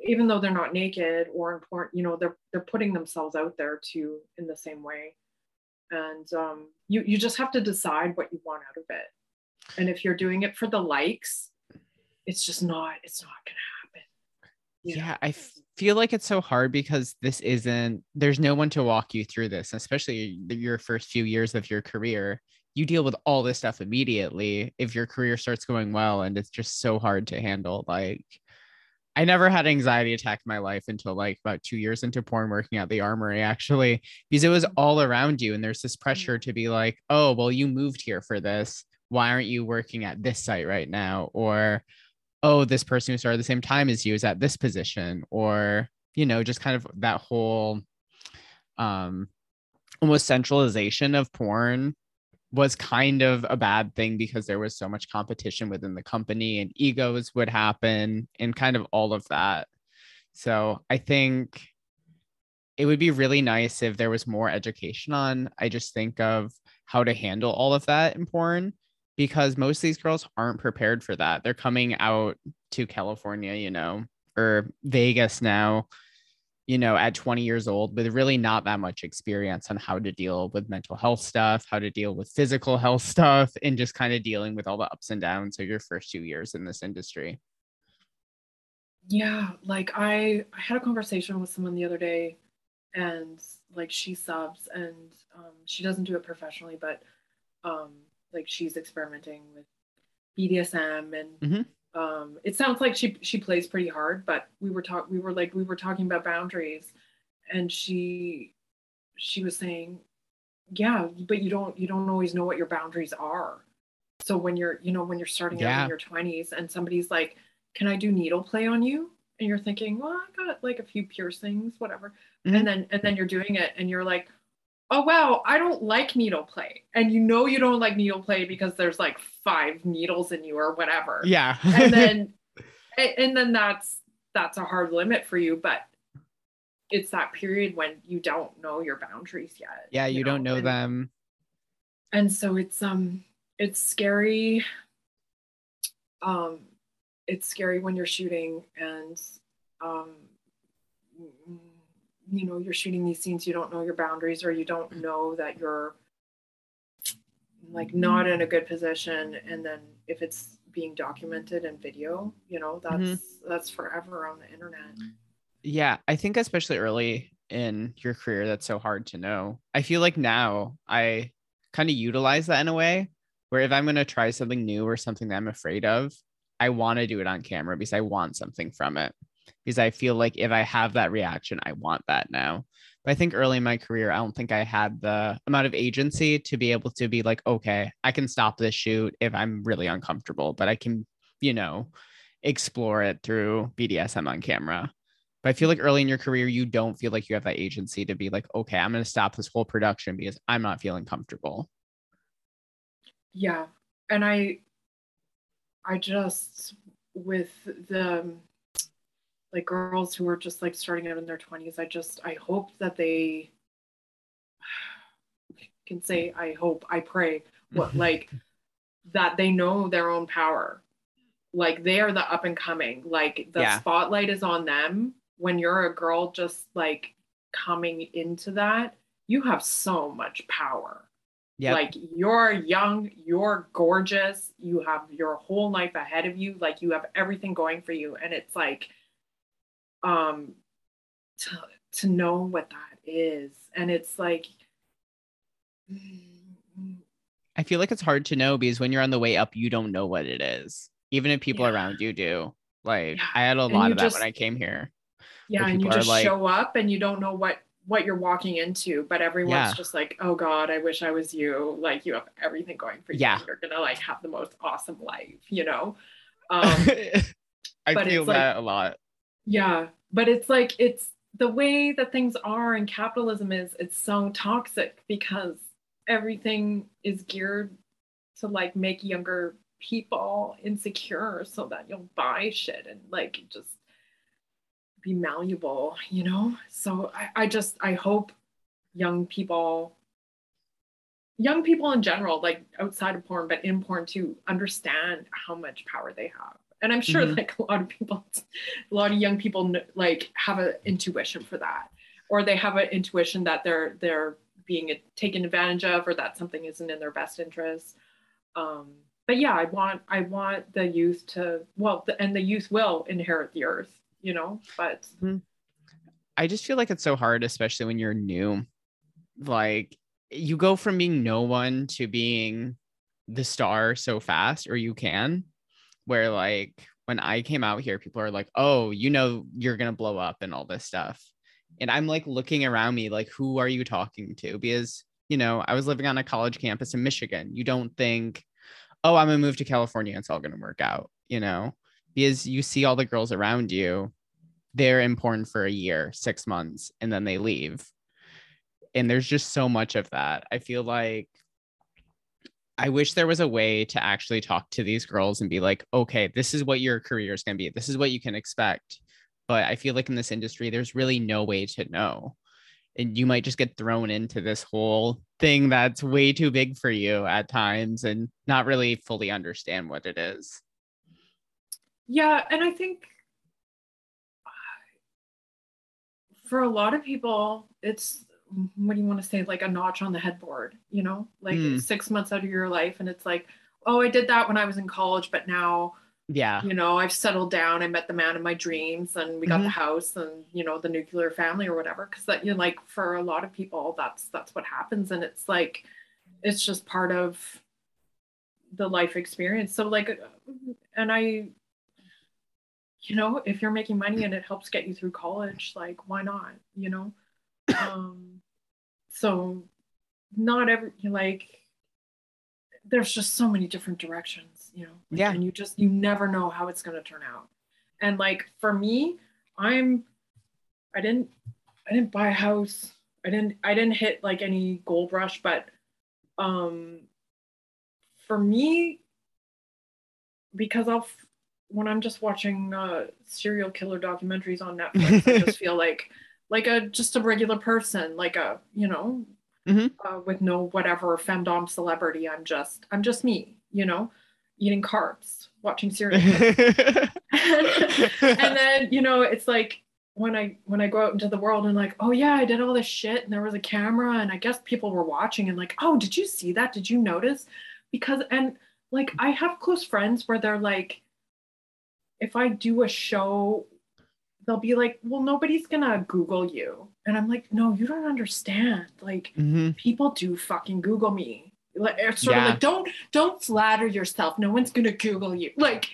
even though they're not naked or important you know they're they're putting themselves out there too in the same way. And um, you you just have to decide what you want out of it. And if you're doing it for the likes it's just not it's not gonna happen. You yeah know? I f- feel like it's so hard because this isn't there's no one to walk you through this especially your first few years of your career. You deal with all this stuff immediately. If your career starts going well and it's just so hard to handle like I never had anxiety attack in my life until like about two years into porn working at the armory, actually, because it was all around you. And there's this pressure to be like, oh, well, you moved here for this. Why aren't you working at this site right now? Or, oh, this person who started the same time as you is at this position. Or, you know, just kind of that whole um almost centralization of porn was kind of a bad thing because there was so much competition within the company and egos would happen and kind of all of that. So I think it would be really nice if there was more education on. I just think of how to handle all of that in porn because most of these girls aren't prepared for that. They're coming out to California, you know, or Vegas now you know, at 20 years old with really not that much experience on how to deal with mental health stuff, how to deal with physical (laughs) health stuff, and just kind of dealing with all the ups and downs of your first two years in this industry. Yeah, like I, I had a conversation with someone the other day, and like she subs, and um, she doesn't do it professionally, but um, like she's experimenting with BDSM and mm-hmm um, it sounds like she she plays pretty hard, but we were talk we were like we were talking about boundaries, and she she was saying, yeah, but you don't you don't always know what your boundaries are. So when you're you know when you're starting yeah. out in your twenties and somebody's like, can I do needle play on you? And you're thinking, well, I got like a few piercings, whatever. Mm-hmm. And then and then you're doing it, and you're like, oh wow, I don't like needle play. And you know you don't like needle play because there's like five needles in you or whatever. Yeah. and then (laughs) and then that's that's a hard limit for you, but it's that period when you don't know your boundaries yet. Yeah, you, you know? don't know and, them. And so it's um it's scary. Um it's scary when you're shooting and um you know you're shooting these scenes you don't know your boundaries or you don't know that you're like not in a good position and then if it's being documented in video you know that's mm-hmm. that's forever on the internet. Yeah i think especially early in your career that's so hard to know. I feel like now i kind of utilize that in a way where if i'm going to try something new or something that i'm afraid of i want to do it on camera because i want something from it because I feel like if I have that reaction, I want that now. But I think early in my career, I don't think I had the amount of agency to be able to be like, okay, I can stop this shoot if I'm really uncomfortable, but I can, you know, explore it through BDSM on camera. But I feel like early in your career, you don't feel like you have that agency to be like, okay, I'm going to stop this whole production because I'm not feeling comfortable. Yeah. And I, I just, with the, like girls who are just like starting out in their 20s i just i hope that they (sighs) can say i hope i pray what (laughs) like that they know their own power. Like they are the up and coming like the yeah. spotlight is on them. When you're a girl just like coming into that you have so much power. Yeah like you're young you're gorgeous you have your whole life ahead of you like you have everything going for you. And it's like um to to know what that is. And it's like i feel like it's hard to know because when you're on the way up you don't know what it is even if people yeah. around you do. Like yeah. i had a lot of that when i came here yeah and you just like, show up and you don't know what what you're walking into but everyone's yeah. just like oh god i wish i was you. Like you have everything going for you. Yeah. You're gonna like have the most awesome life you know? (laughs) Um i feel that like, a lot yeah, but it's like it's the way that things are and capitalism is it's so toxic because everything is geared to like make younger people insecure so that you'll buy shit and like just be malleable, you know? So I, I just I hope young people young people in general, like outside of porn, but in porn too, understand how much power they have and i'm sure mm-hmm. like a lot of people (laughs) a lot of young people like have an intuition for that or they have an intuition that they're they're being taken advantage of or that something isn't in their best interest. Um, but yeah, I want I want the youth to well, the, and the youth will inherit the earth, you know. But mm-hmm. I just feel like it's so hard, especially when you're new. Like you go from being no one to being the star so fast, or you can. Where like when I came out here, people are like, "Oh, you know, you're gonna blow up and all this stuff," and I'm like looking around me, like, "Who are you talking to?" Because you know, I was living on a college campus in Michigan. You don't think oh, I'm gonna move to California. It's all gonna work out, you know, because you see all the girls around you, they're important for a year, six months, and then they leave. And there's just so much of that. I feel like I wish there was a way to actually talk to these girls and be like, okay, this is what your career is going to be. This is what you can expect. But I feel like in this industry, there's really no way to know and you might just get thrown into this whole thing that's way too big for you at times and not really fully understand what it is. Yeah, and I think uh, for a lot of people, it's what do you want to say, like a notch on the headboard, you know, like mm. six months out of your life, and it's like, oh, I did that when I was in college, but now yeah you know i've settled down i met the man of my dreams and we got mm-hmm. the house and you know the nuclear family or whatever because that you know like for a lot of people that's that's what happens and it's like it's just part of the life experience so like and i you know if you're making money and it helps get you through college like why not you know um so not every like there's just so many different directions, you know. Yeah. And you just you never know how it's gonna turn out. And like for me, I'm I didn't I didn't buy a house. I didn't I didn't hit like any gold rush, but um for me, because I'll when I'm just watching uh, serial killer documentaries on Netflix, I just (laughs) feel like like a just a regular person, like a you know mm-hmm. uh, with no whatever femdom celebrity. I'm just I'm just me, you know, eating carbs, watching serial. and, (laughs) (laughs) and then you know it's like when I when I go out into the world and like, oh yeah, I did all this shit and there was a camera and I guess people were watching and like, oh, did you see that? Did you notice? Because and like I have close friends where they're like, if I do a show they'll be like, well, nobody's gonna Google you. And I'm like, no, you don't understand. Like mm-hmm. people do fucking Google me. Like sort yeah. of like, don't don't flatter yourself. No one's gonna Google you. Like,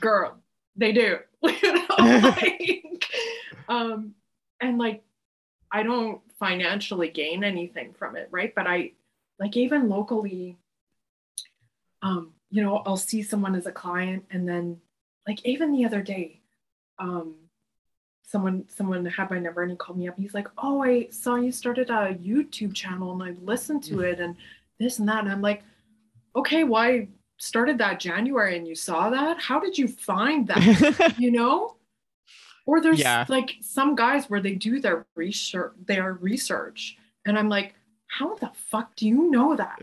girl, they do. (laughs) you know, (laughs) like, um, and like I don't financially gain anything from it, right? But I like even locally, um, you know, I'll see someone as a client and then like even the other day, um, someone someone had my number and he called me up. He's like, "Oh, I saw you started a YouTube channel and I listened to it and this and that." And I'm like, "Okay, why well, started that January and you saw that? How did you find that? (laughs) you know?" Or there's yeah. like some guys where they do their research, their research, and I'm like, "How the fuck do you know that?"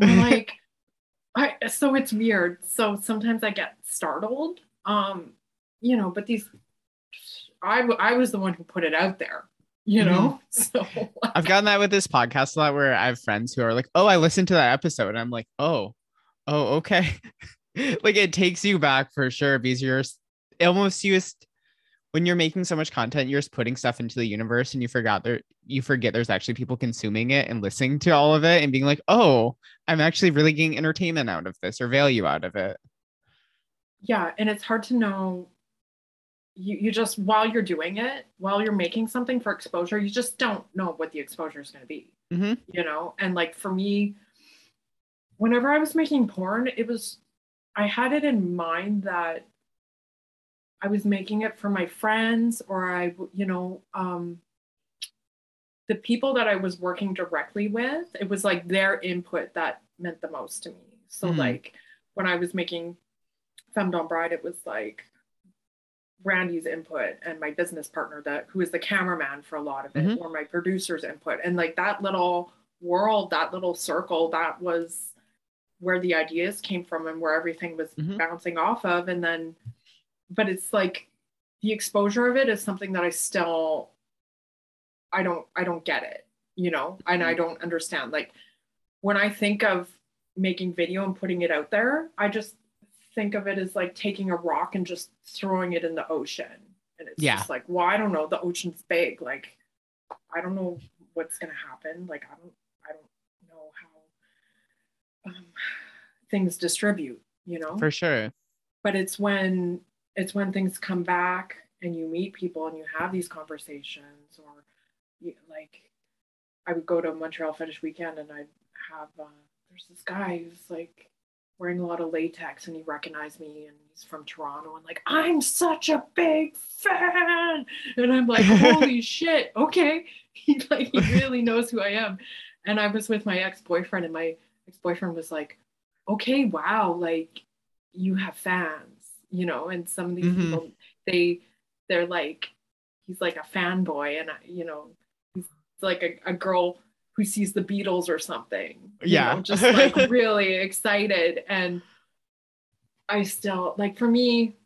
I'm like, (laughs) I so it's weird. So sometimes I get startled. Um, you know, but these I, I was the one who put it out there you mm-hmm. know? (laughs) So i've gotten that with this podcast a lot where i have friends who are like oh i listened to that episode. And i'm like oh oh okay. (laughs) Like it takes you back for sure because you're almost just when you're making so much content you're just putting stuff into the universe and you forgot there you forget there's actually people consuming it and listening to all of it and being like oh i'm actually really getting entertainment out of this or value out of it. Yeah and it's hard to know you, you just while you're doing it while you're making something for exposure you just don't know what the exposure is going to be mm-hmm. you know and like for me whenever i was making porn it was i had it in mind that i was making it for my friends or i you know um the people that i was working directly with it was like their input that meant the most to me so mm-hmm. like when i was making femdom bride it was like Randy's input and my business partner that who is the cameraman for a lot of it mm-hmm. or my producer's input and like that little world that little circle that was where the ideas came from and where everything was mm-hmm. bouncing off of and then but it's like the exposure of it is something that I still I don't I don't get it you know, and I don't understand. Like when I think of making video and putting it out there, I just think of it as like taking a rock and just throwing it in the ocean. And it's Yeah. just like, well, I don't know. The ocean's big. Like, I don't know what's gonna happen. Like, I don't, I don't know how um, things distribute. You know For sure. but it's when it's when things come back and you meet people and you have these conversations or you, like i would go to montreal fetish weekend and i'd have uh, there's this guy who's like wearing a lot of latex and he recognized me and he's from toronto and like i'm such a big fan. And i'm like (laughs) holy shit okay. (laughs) He like he really knows who i am. And i was with my ex-boyfriend and my ex-boyfriend was like okay wow like you have fans you know? And some of these Mhm. people they they're like he's like a fanboy and I- you know he's like a, a girl who sees the beatles or something Yeah. know, just like (laughs) really excited and i still like for me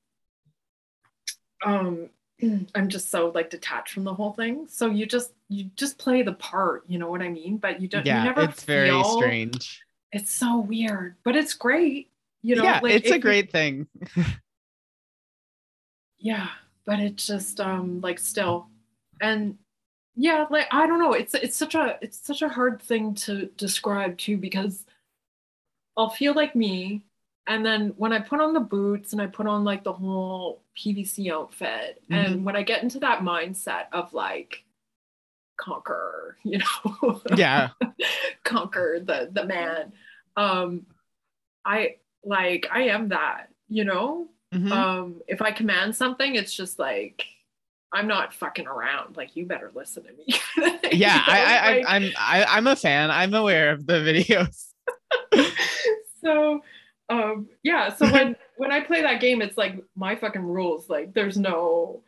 um (clears throat) i'm just so like detached from the whole thing so you just you just play the part you know what i mean but you don't you yeah, never it's very strange. it's so weird but it's great you know yeah, like, it's a you- great thing. (laughs) yeah but it's just um like still and yeah like i don't know it's it's such a it's such a hard thing to describe too because i'll feel like me and then when i put on the boots and i put on like the whole pvc outfit and when i get into that mindset of like conquer (laughs) you know Yeah. (laughs) conquer the the man um i like i am that you know Mhm. um if i command something it's just like i'm not fucking around like you better listen to me (laughs) yeah, You know, I, I, like- I, I'm, I, I'm a fan. I'm aware of the videos. (laughs) so um yeah so when when i play that game it's like my fucking rules like there's no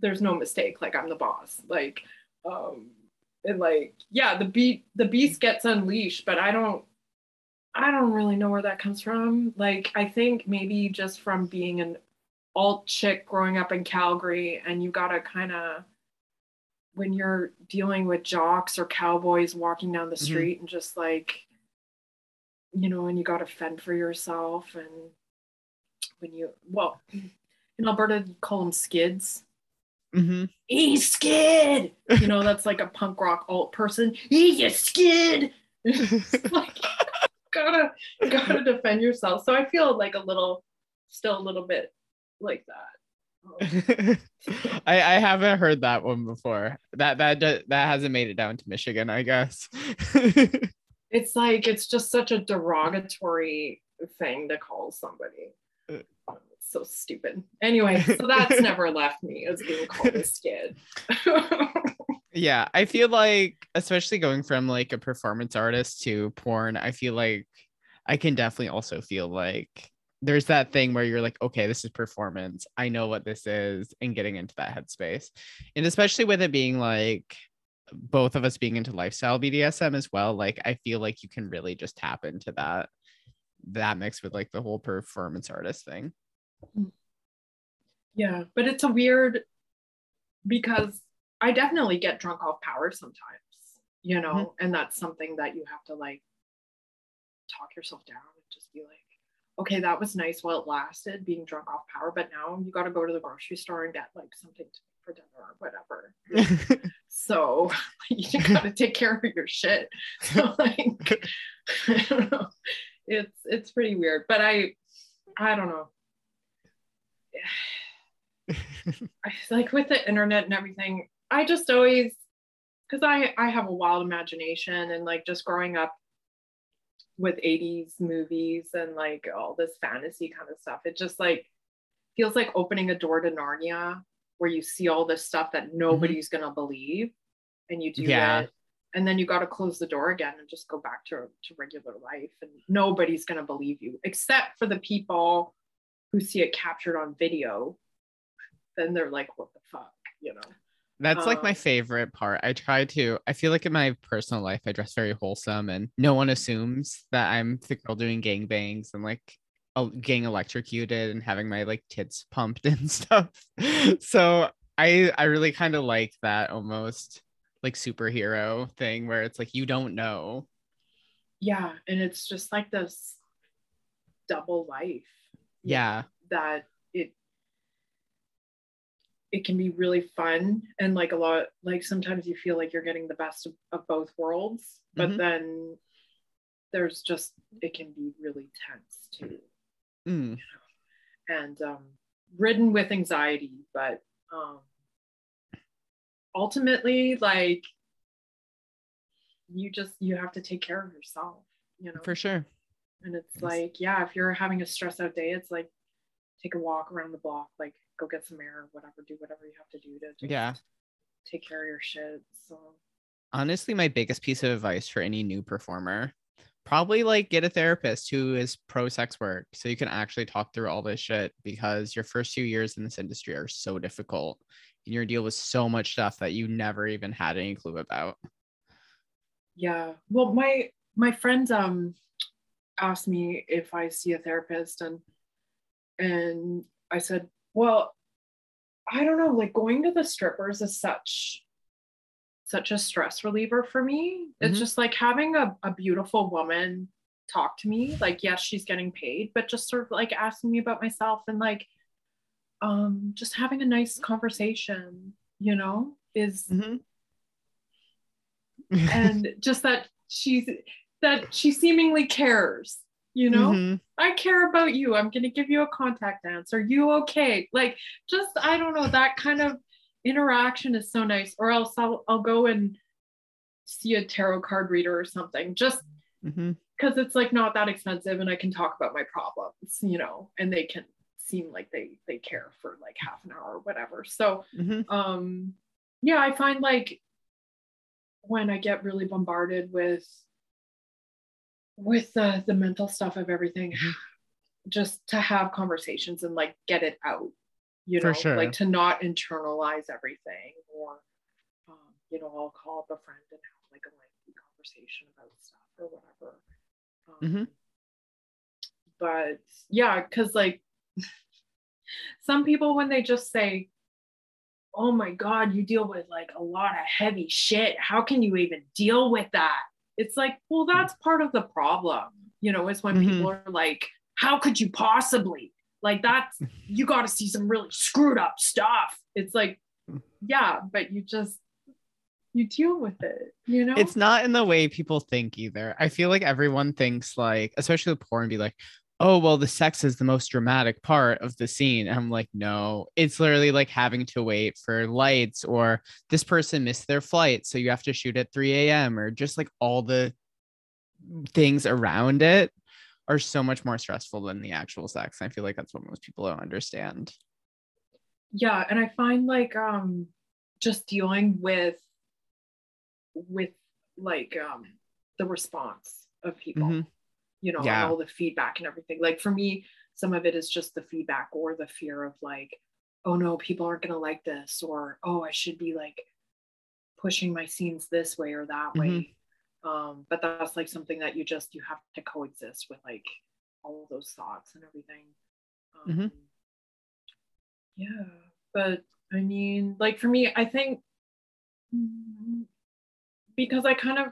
there's no mistake like i'm the boss like um and like yeah the beat the beast gets unleashed but i don't i don't really know where that comes from like i think maybe just from being an alt chick growing up in calgary and you gotta kind of when you're dealing with jocks or cowboys walking down the Mhm. street and just like you know, and you got to fend for yourself. And when you, well, in Alberta, you call them skids. mm-hmm. Hey, skid! You know, that's like a punk rock alt person. Hey, you skid! (laughs) Like, gotta, gotta defend yourself. So I feel like a little, still a little bit like that. (laughs) Um, I, I haven't heard that one before. That that that hasn't made it down to Michigan, I guess. (laughs) it's like, it's just such a derogatory thing to call somebody. Uh. It's so stupid. Anyway, so that's (laughs) never left me as being called a skid. yeah, I feel like especially going from like a performance artist to porn, I feel like I can definitely also feel like there's that thing where you're like, okay, this is performance. I know what this is, and getting into that headspace. And especially with it being like both of us being into lifestyle BDSM as well, like I feel like you can really just tap into that that mix with like the whole performance artist thing. Mm. Yeah, but it's a weird because I definitely get drunk off power sometimes, you know, mm-hmm. and that's something that you have to like talk yourself down and just be like, okay, that was nice while it lasted being drunk off power, but now you got to go to the grocery store and get like something to for dinner or whatever. (laughs) So (laughs) you got to take care of your shit. (laughs) So like, I don't know. It's it's pretty weird, but I I don't know. I like with the internet and everything, I just always because I I have a wild imagination and like just growing up with 80s movies and like all this fantasy kind of stuff, it just like feels like opening a door to Narnia where you see all this stuff that mm-hmm. nobody's gonna believe and you do Yeah. it. And then you got to close the door again and just go back to, to regular life and nobody's gonna believe you except for the people who see it captured on video. Then they're like what the fuck you know That's like my Um, favorite part. I try to, I feel like in my personal life, I dress very wholesome and no one assumes that I'm the girl doing gangbangs and like getting electrocuted and having my like tits pumped (laughs) and stuff. So I, I really kind of like that almost like superhero thing where it's like you don't know. Yeah, and it's just like this double life. Yeah. that it it can be really fun and like a lot like sometimes you feel like you're getting the best of, of both worlds, but Mhm. then there's just it can be really tense too. Mm. and um, ridden with anxiety. But um, ultimately, like you just you have to take care of yourself, you know. For sure. and it's Yes. like, yeah, if you're having a stress out day, it's like take a walk around the block, like go get some air, whatever, do whatever you have to do to Yeah. take care of your shit. So honestly my biggest piece of advice for any new performer probably like get a therapist who is pro sex work so you can actually talk through all this shit because your first few years in this industry are so difficult and you're deal with so much stuff that you never even had any clue about yeah well my my friend um asked me if i see a therapist and and i said well i don't know like going to the strippers is such such a stress reliever for me it's Mhm. just like having a, a beautiful woman talk to me like yes she's getting paid but just sort of like asking me about myself and like um just having a nice conversation you know is mm-hmm. and just that she's that she seemingly cares you know? Mhm. i care about you. I'm going to give you a contact answer you okay? Like just i don't know that kind of interaction is so nice. Or else i'll, I'll go and see a tarot card reader or something just because it's like not that expensive and i can talk about my problems you know and they can seem like they they care for like half an hour or whatever. So Mhm. um yeah i find like when i get really bombarded with with the the mental stuff of everything Mhm. just to have conversations and like get it out you know sure. like to not internalize everything or um, you know i'll call up a friend and have like a lengthy conversation about stuff or whatever um, Mhm. but yeah because like (laughs) some people when they just say oh my god you deal with like a lot of heavy shit how can you even deal with that it's like well that's part of the problem you know is when Mhm. people are like how could you possibly like that's (laughs) you got to see some really screwed up stuff it's like yeah but you just you deal with it you know it's not in the way people think either. I feel like everyone thinks like, especially with porn, be like, oh well, the sex is the most dramatic part of the scene. And I'm like, no, it's literally like having to wait for lights or this person missed their flight, so you have to shoot at 3 a.m. or just like all the things around it are so much more stressful than the actual sex. I feel like that's what most people don't understand. yeah and i find like um just dealing with with like um the response of people Mhm. You know Yeah. all the feedback and everything like for me some of it is just the feedback or the fear of like oh no people aren't going to like this or oh i should be like pushing my scenes this way or that way um but that's like something that you just you have to coexist with like all those thoughts and everything um, Mhm. yeah but i mean like for me i think because i kind of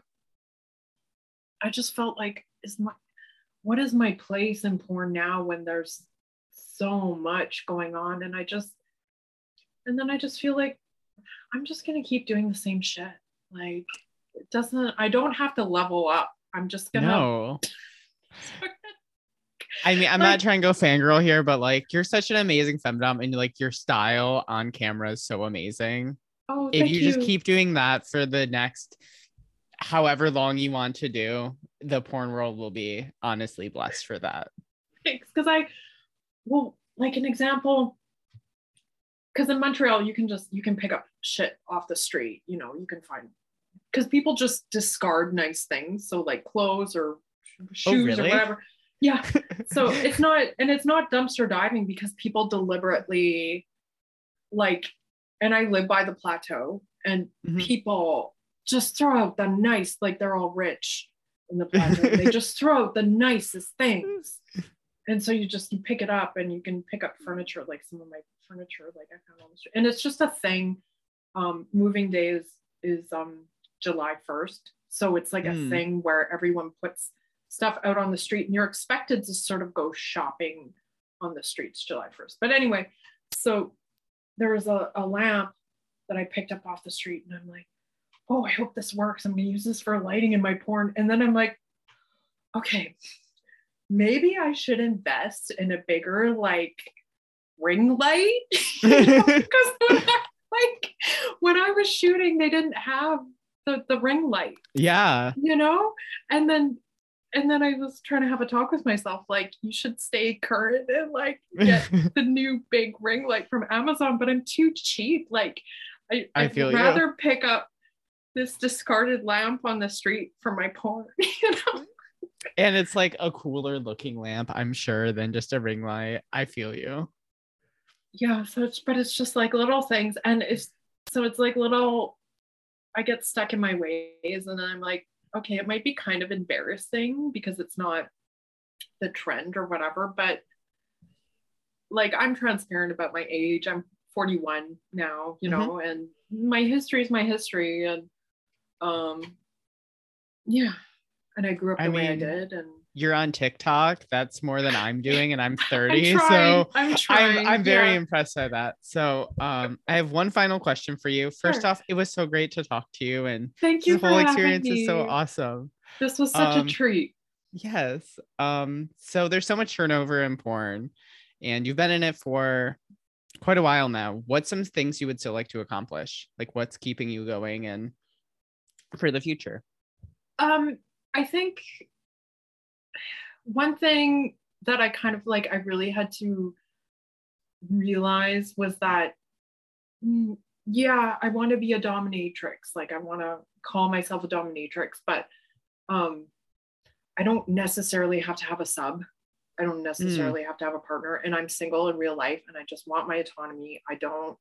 i just felt like is my what is my place in porn now when there's so much going on and i just and then i just feel like i'm just going to keep doing the same shit like it doesn't i don't have to level up i'm just gonna No. (laughs) I mean, I'm Like- not trying to go fangirl here, but like you're such an amazing femdom and like your style on camera is so amazing. oh if thank you, just keep doing that for the next however long you want to do, the porn world will be honestly blessed for that. Thanks. because I, well, like an example, because in Montreal you can just you can pick up shit off the street. You know, you can find because people just discard nice things, so like clothes or shoes or really? whatever. Yeah, (laughs) so it's not and it's not dumpster diving because people deliberately like and I live by the plateau and Mhm. people just throw out the nice like they're all rich in the plateau they just (laughs) throw out the nicest things (laughs) and so you just you pick it up and you can pick up furniture like some of my furniture like I found on the street and it's just a thing um moving day is is um July 1st. So it's like Hmm. a thing where everyone puts stuff out on the street and you're expected to sort of go shopping on the streets July 1st. But anyway, so there was a, a lamp that I picked up off the street and I'm like, oh, I hope this works. I'm gonna use this for lighting in my porn. And then I'm like, okay, maybe I should invest in a bigger like ring light. (laughs) (laughs) Because like when I was shooting, they didn't have the, the ring light, yeah. you know? And then and then I was trying to have a talk with myself, like you should stay current and like get (laughs) the new big ring light from Amazon, but I'm too cheap. Like I, I I'd feel you. rather pick up this discarded lamp on the street for my porn, (laughs) you know? and it's like a cooler looking lamp, I'm sure, than just a ring light. I feel you. yeah so it's but it's just like little things and it's so it's like little i get stuck in my ways and i'm like okay it might be kind of embarrassing because it's not the trend or whatever but like i'm transparent about my age i'm 41 now you mm-hmm. know and my history is my history and um yeah and i grew up the I way i did and You're on TikTok. That's more than I'm doing, and I'm (laughs) 30. I'm trying, so i'm trying I'm, I'm very yeah. impressed by that. So um, I have one final question for you. First Sure. off, it was so great to talk to you, and thank you for whole experience me. is so awesome. this was such Um, a treat Yes. Um, so there's so much turnover in porn, and you've been in it for quite a while now. What's some things you would still like to accomplish? Like what's keeping you going and for the future? Um, I think one thing that I kind of like, I really had to realize was that, mm, yeah, I want to be a dominatrix. Like, I want to call myself a dominatrix, but um, I don't necessarily have to have a sub. I don't necessarily have to have a partner, and I'm single in real life, and I just want my autonomy. I don't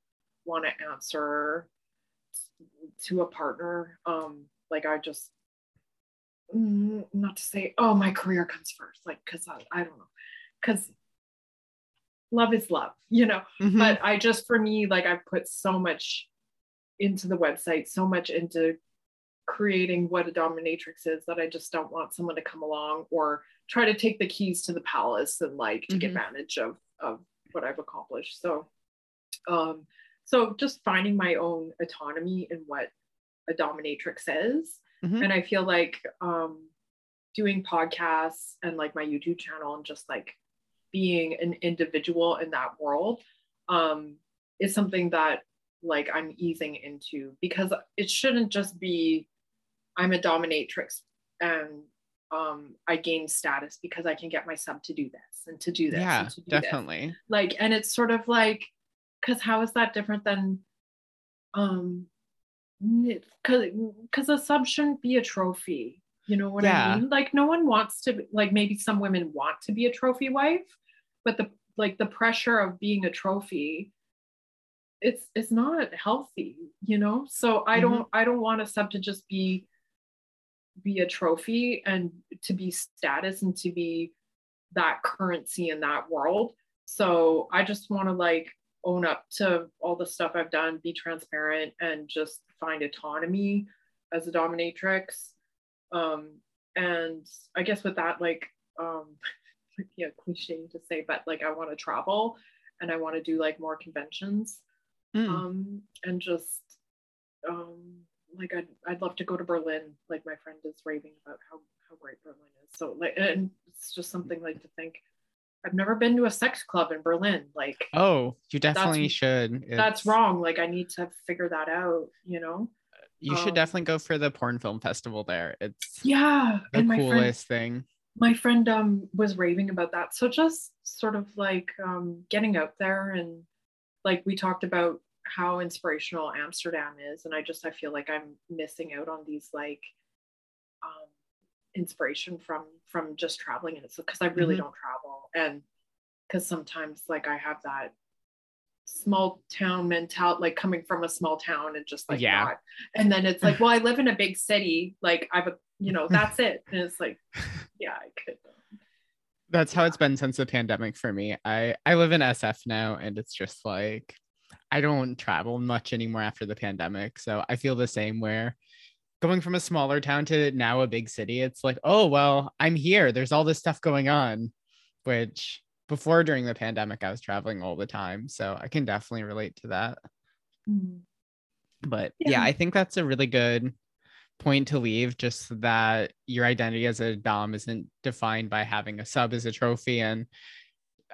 want to answer to a partner. Um, like I just mm, not to say, oh, my career comes first, like because I, I don't know, because love is love, (laughs) you know. Mhm. But I just for me, like I've put so much into the website, so much into creating what a dominatrix is that I just don't want someone to come along or try to take the keys to the palace and like take Mhm. advantage of of what I've accomplished. So um so just finding my own autonomy in what a dominatrix is. Mhm. And I feel like um doing podcasts and like my YouTube channel and just like being an individual in that world um is something that like I'm easing into because it shouldn't just be I'm a dominatrix and um I gain status because I can get my sub to do this and to do this yeah, to do this definitely. like and it's sort of like because how is that different than um because because a sub shouldn't be a trophy you know what Yeah. i mean? Like no one wants to be- like maybe some women want to be a trophy wife but the like the pressure of being a trophy it's it's not healthy you know? So i don't i don't want a sub to just be be a trophy and to be status and to be that currency in that world. So i just want to like own up to all the stuff i've done be transparent and just find autonomy as a dominatrix. Um and i guess with that like um (laughs) yeah cliche to say but like i want to travel and i want to do like more conventions. Mm. um and just um like I'd, I'd love to go to berlin. Like my friend is raving about how how great berlin is. So like and it's just something like to think i've never been to a sex club in berlin like oh, you definitely should. that's It's- wrong like i need to figure that out you know You should Um, definitely go for the porn film festival there. It's yeah the and my friend coolest thing. my friend um was raving about that so just sort of like um getting out there and like we talked about how inspirational amsterdam is and i just i feel like i'm missing out on these like inspiration from from just traveling and it's because i really Mhm. don't travel and because sometimes like i have that small town mentality like coming from a small town and just like Yeah. not and then it's like (laughs) well i live in a big city like i've a you know (laughs) that's it and it's like yeah i could That's how it's been since the pandemic for me. I I live in SF now and it's just like I don't travel much anymore after the pandemic. So I feel the same where going from a smaller town to now a big city, it's like, oh, well, I'm here. There's all this stuff going on, which before during the pandemic, I was traveling all the time. So I can definitely relate to that. Mm. But yeah. yeah, I think that's a really good point to leave just that your identity as a dom isn't defined by having a sub as a trophy and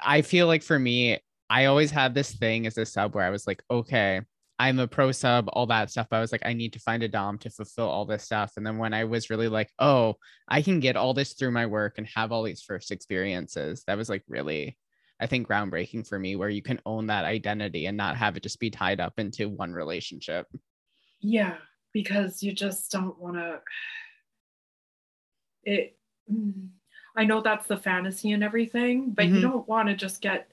i feel like for me I always had this thing as a sub where I was like, okay, I'm a pro sub, all that stuff. But I was like, I need to find a Dom to fulfill all this stuff. And then when I was really like, oh, I can get all this through my work and have all these first experiences, that was like really, I think, groundbreaking for me, where you can own that identity and not have it just be tied up into one relationship. Yeah, because you just don't want to. (sighs) It. Mm, I know that's the fantasy and everything, but mm-hmm. you don't want to just get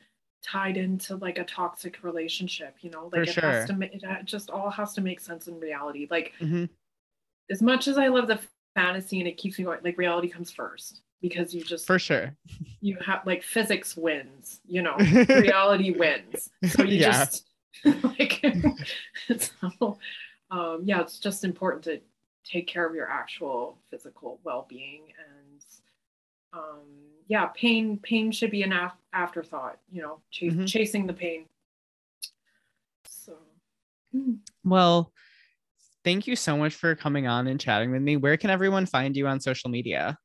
tied into like a toxic relationship you know like For it sure. has to make it just all has to make sense in reality like mm-hmm. as much as i love the fantasy and it keeps me going like reality comes first because you just for sure you have like physics wins you know (laughs) reality wins so you yeah. just (laughs) like (laughs) so um yeah it's just important to take care of your actual physical well-being and um yeah, pain pain should be an af- afterthought. You know, ch- mm-hmm. chasing the pain. So, hmm. well, thank you so much for coming on and chatting with me. Where can everyone find you on social media?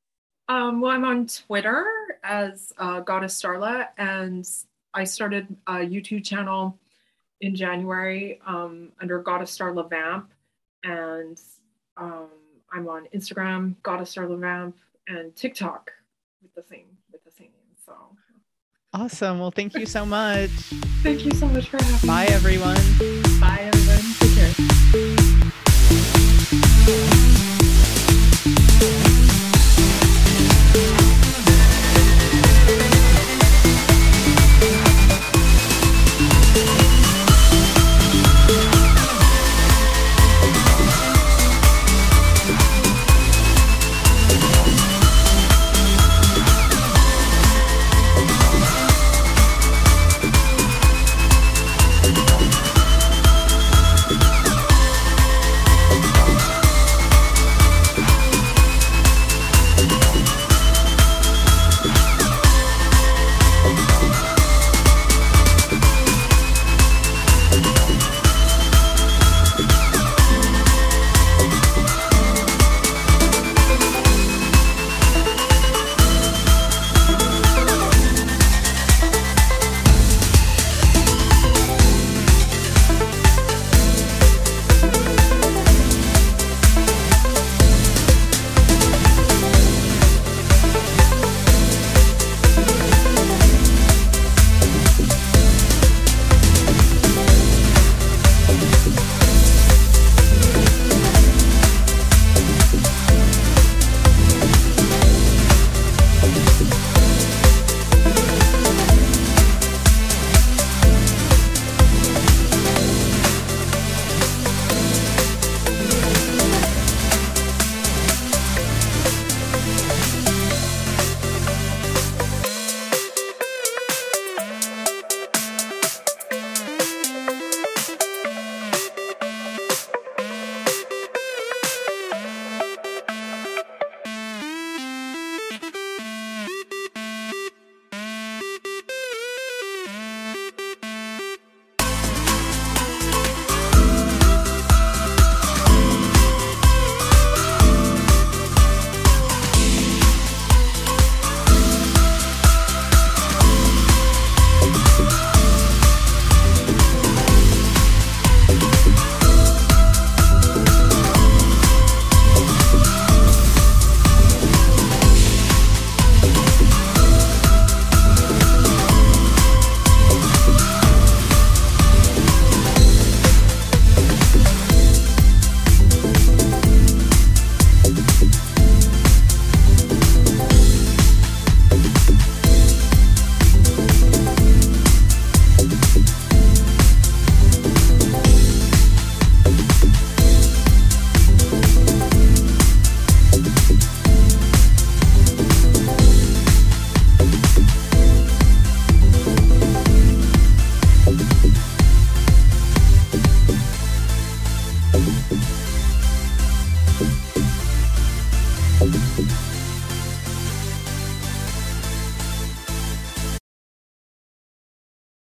Um, well, I'm on Twitter as uh, Goddess Starla, and I started a YouTube channel in January um, under Goddess Starla Vamp, and um, I'm on Instagram, Goddess Starla Vamp, and TikTok with the same with the same name. So awesome. Well, thank you so much. thank you so much for having Bye, me. everyone. Bye, everyone. Take care.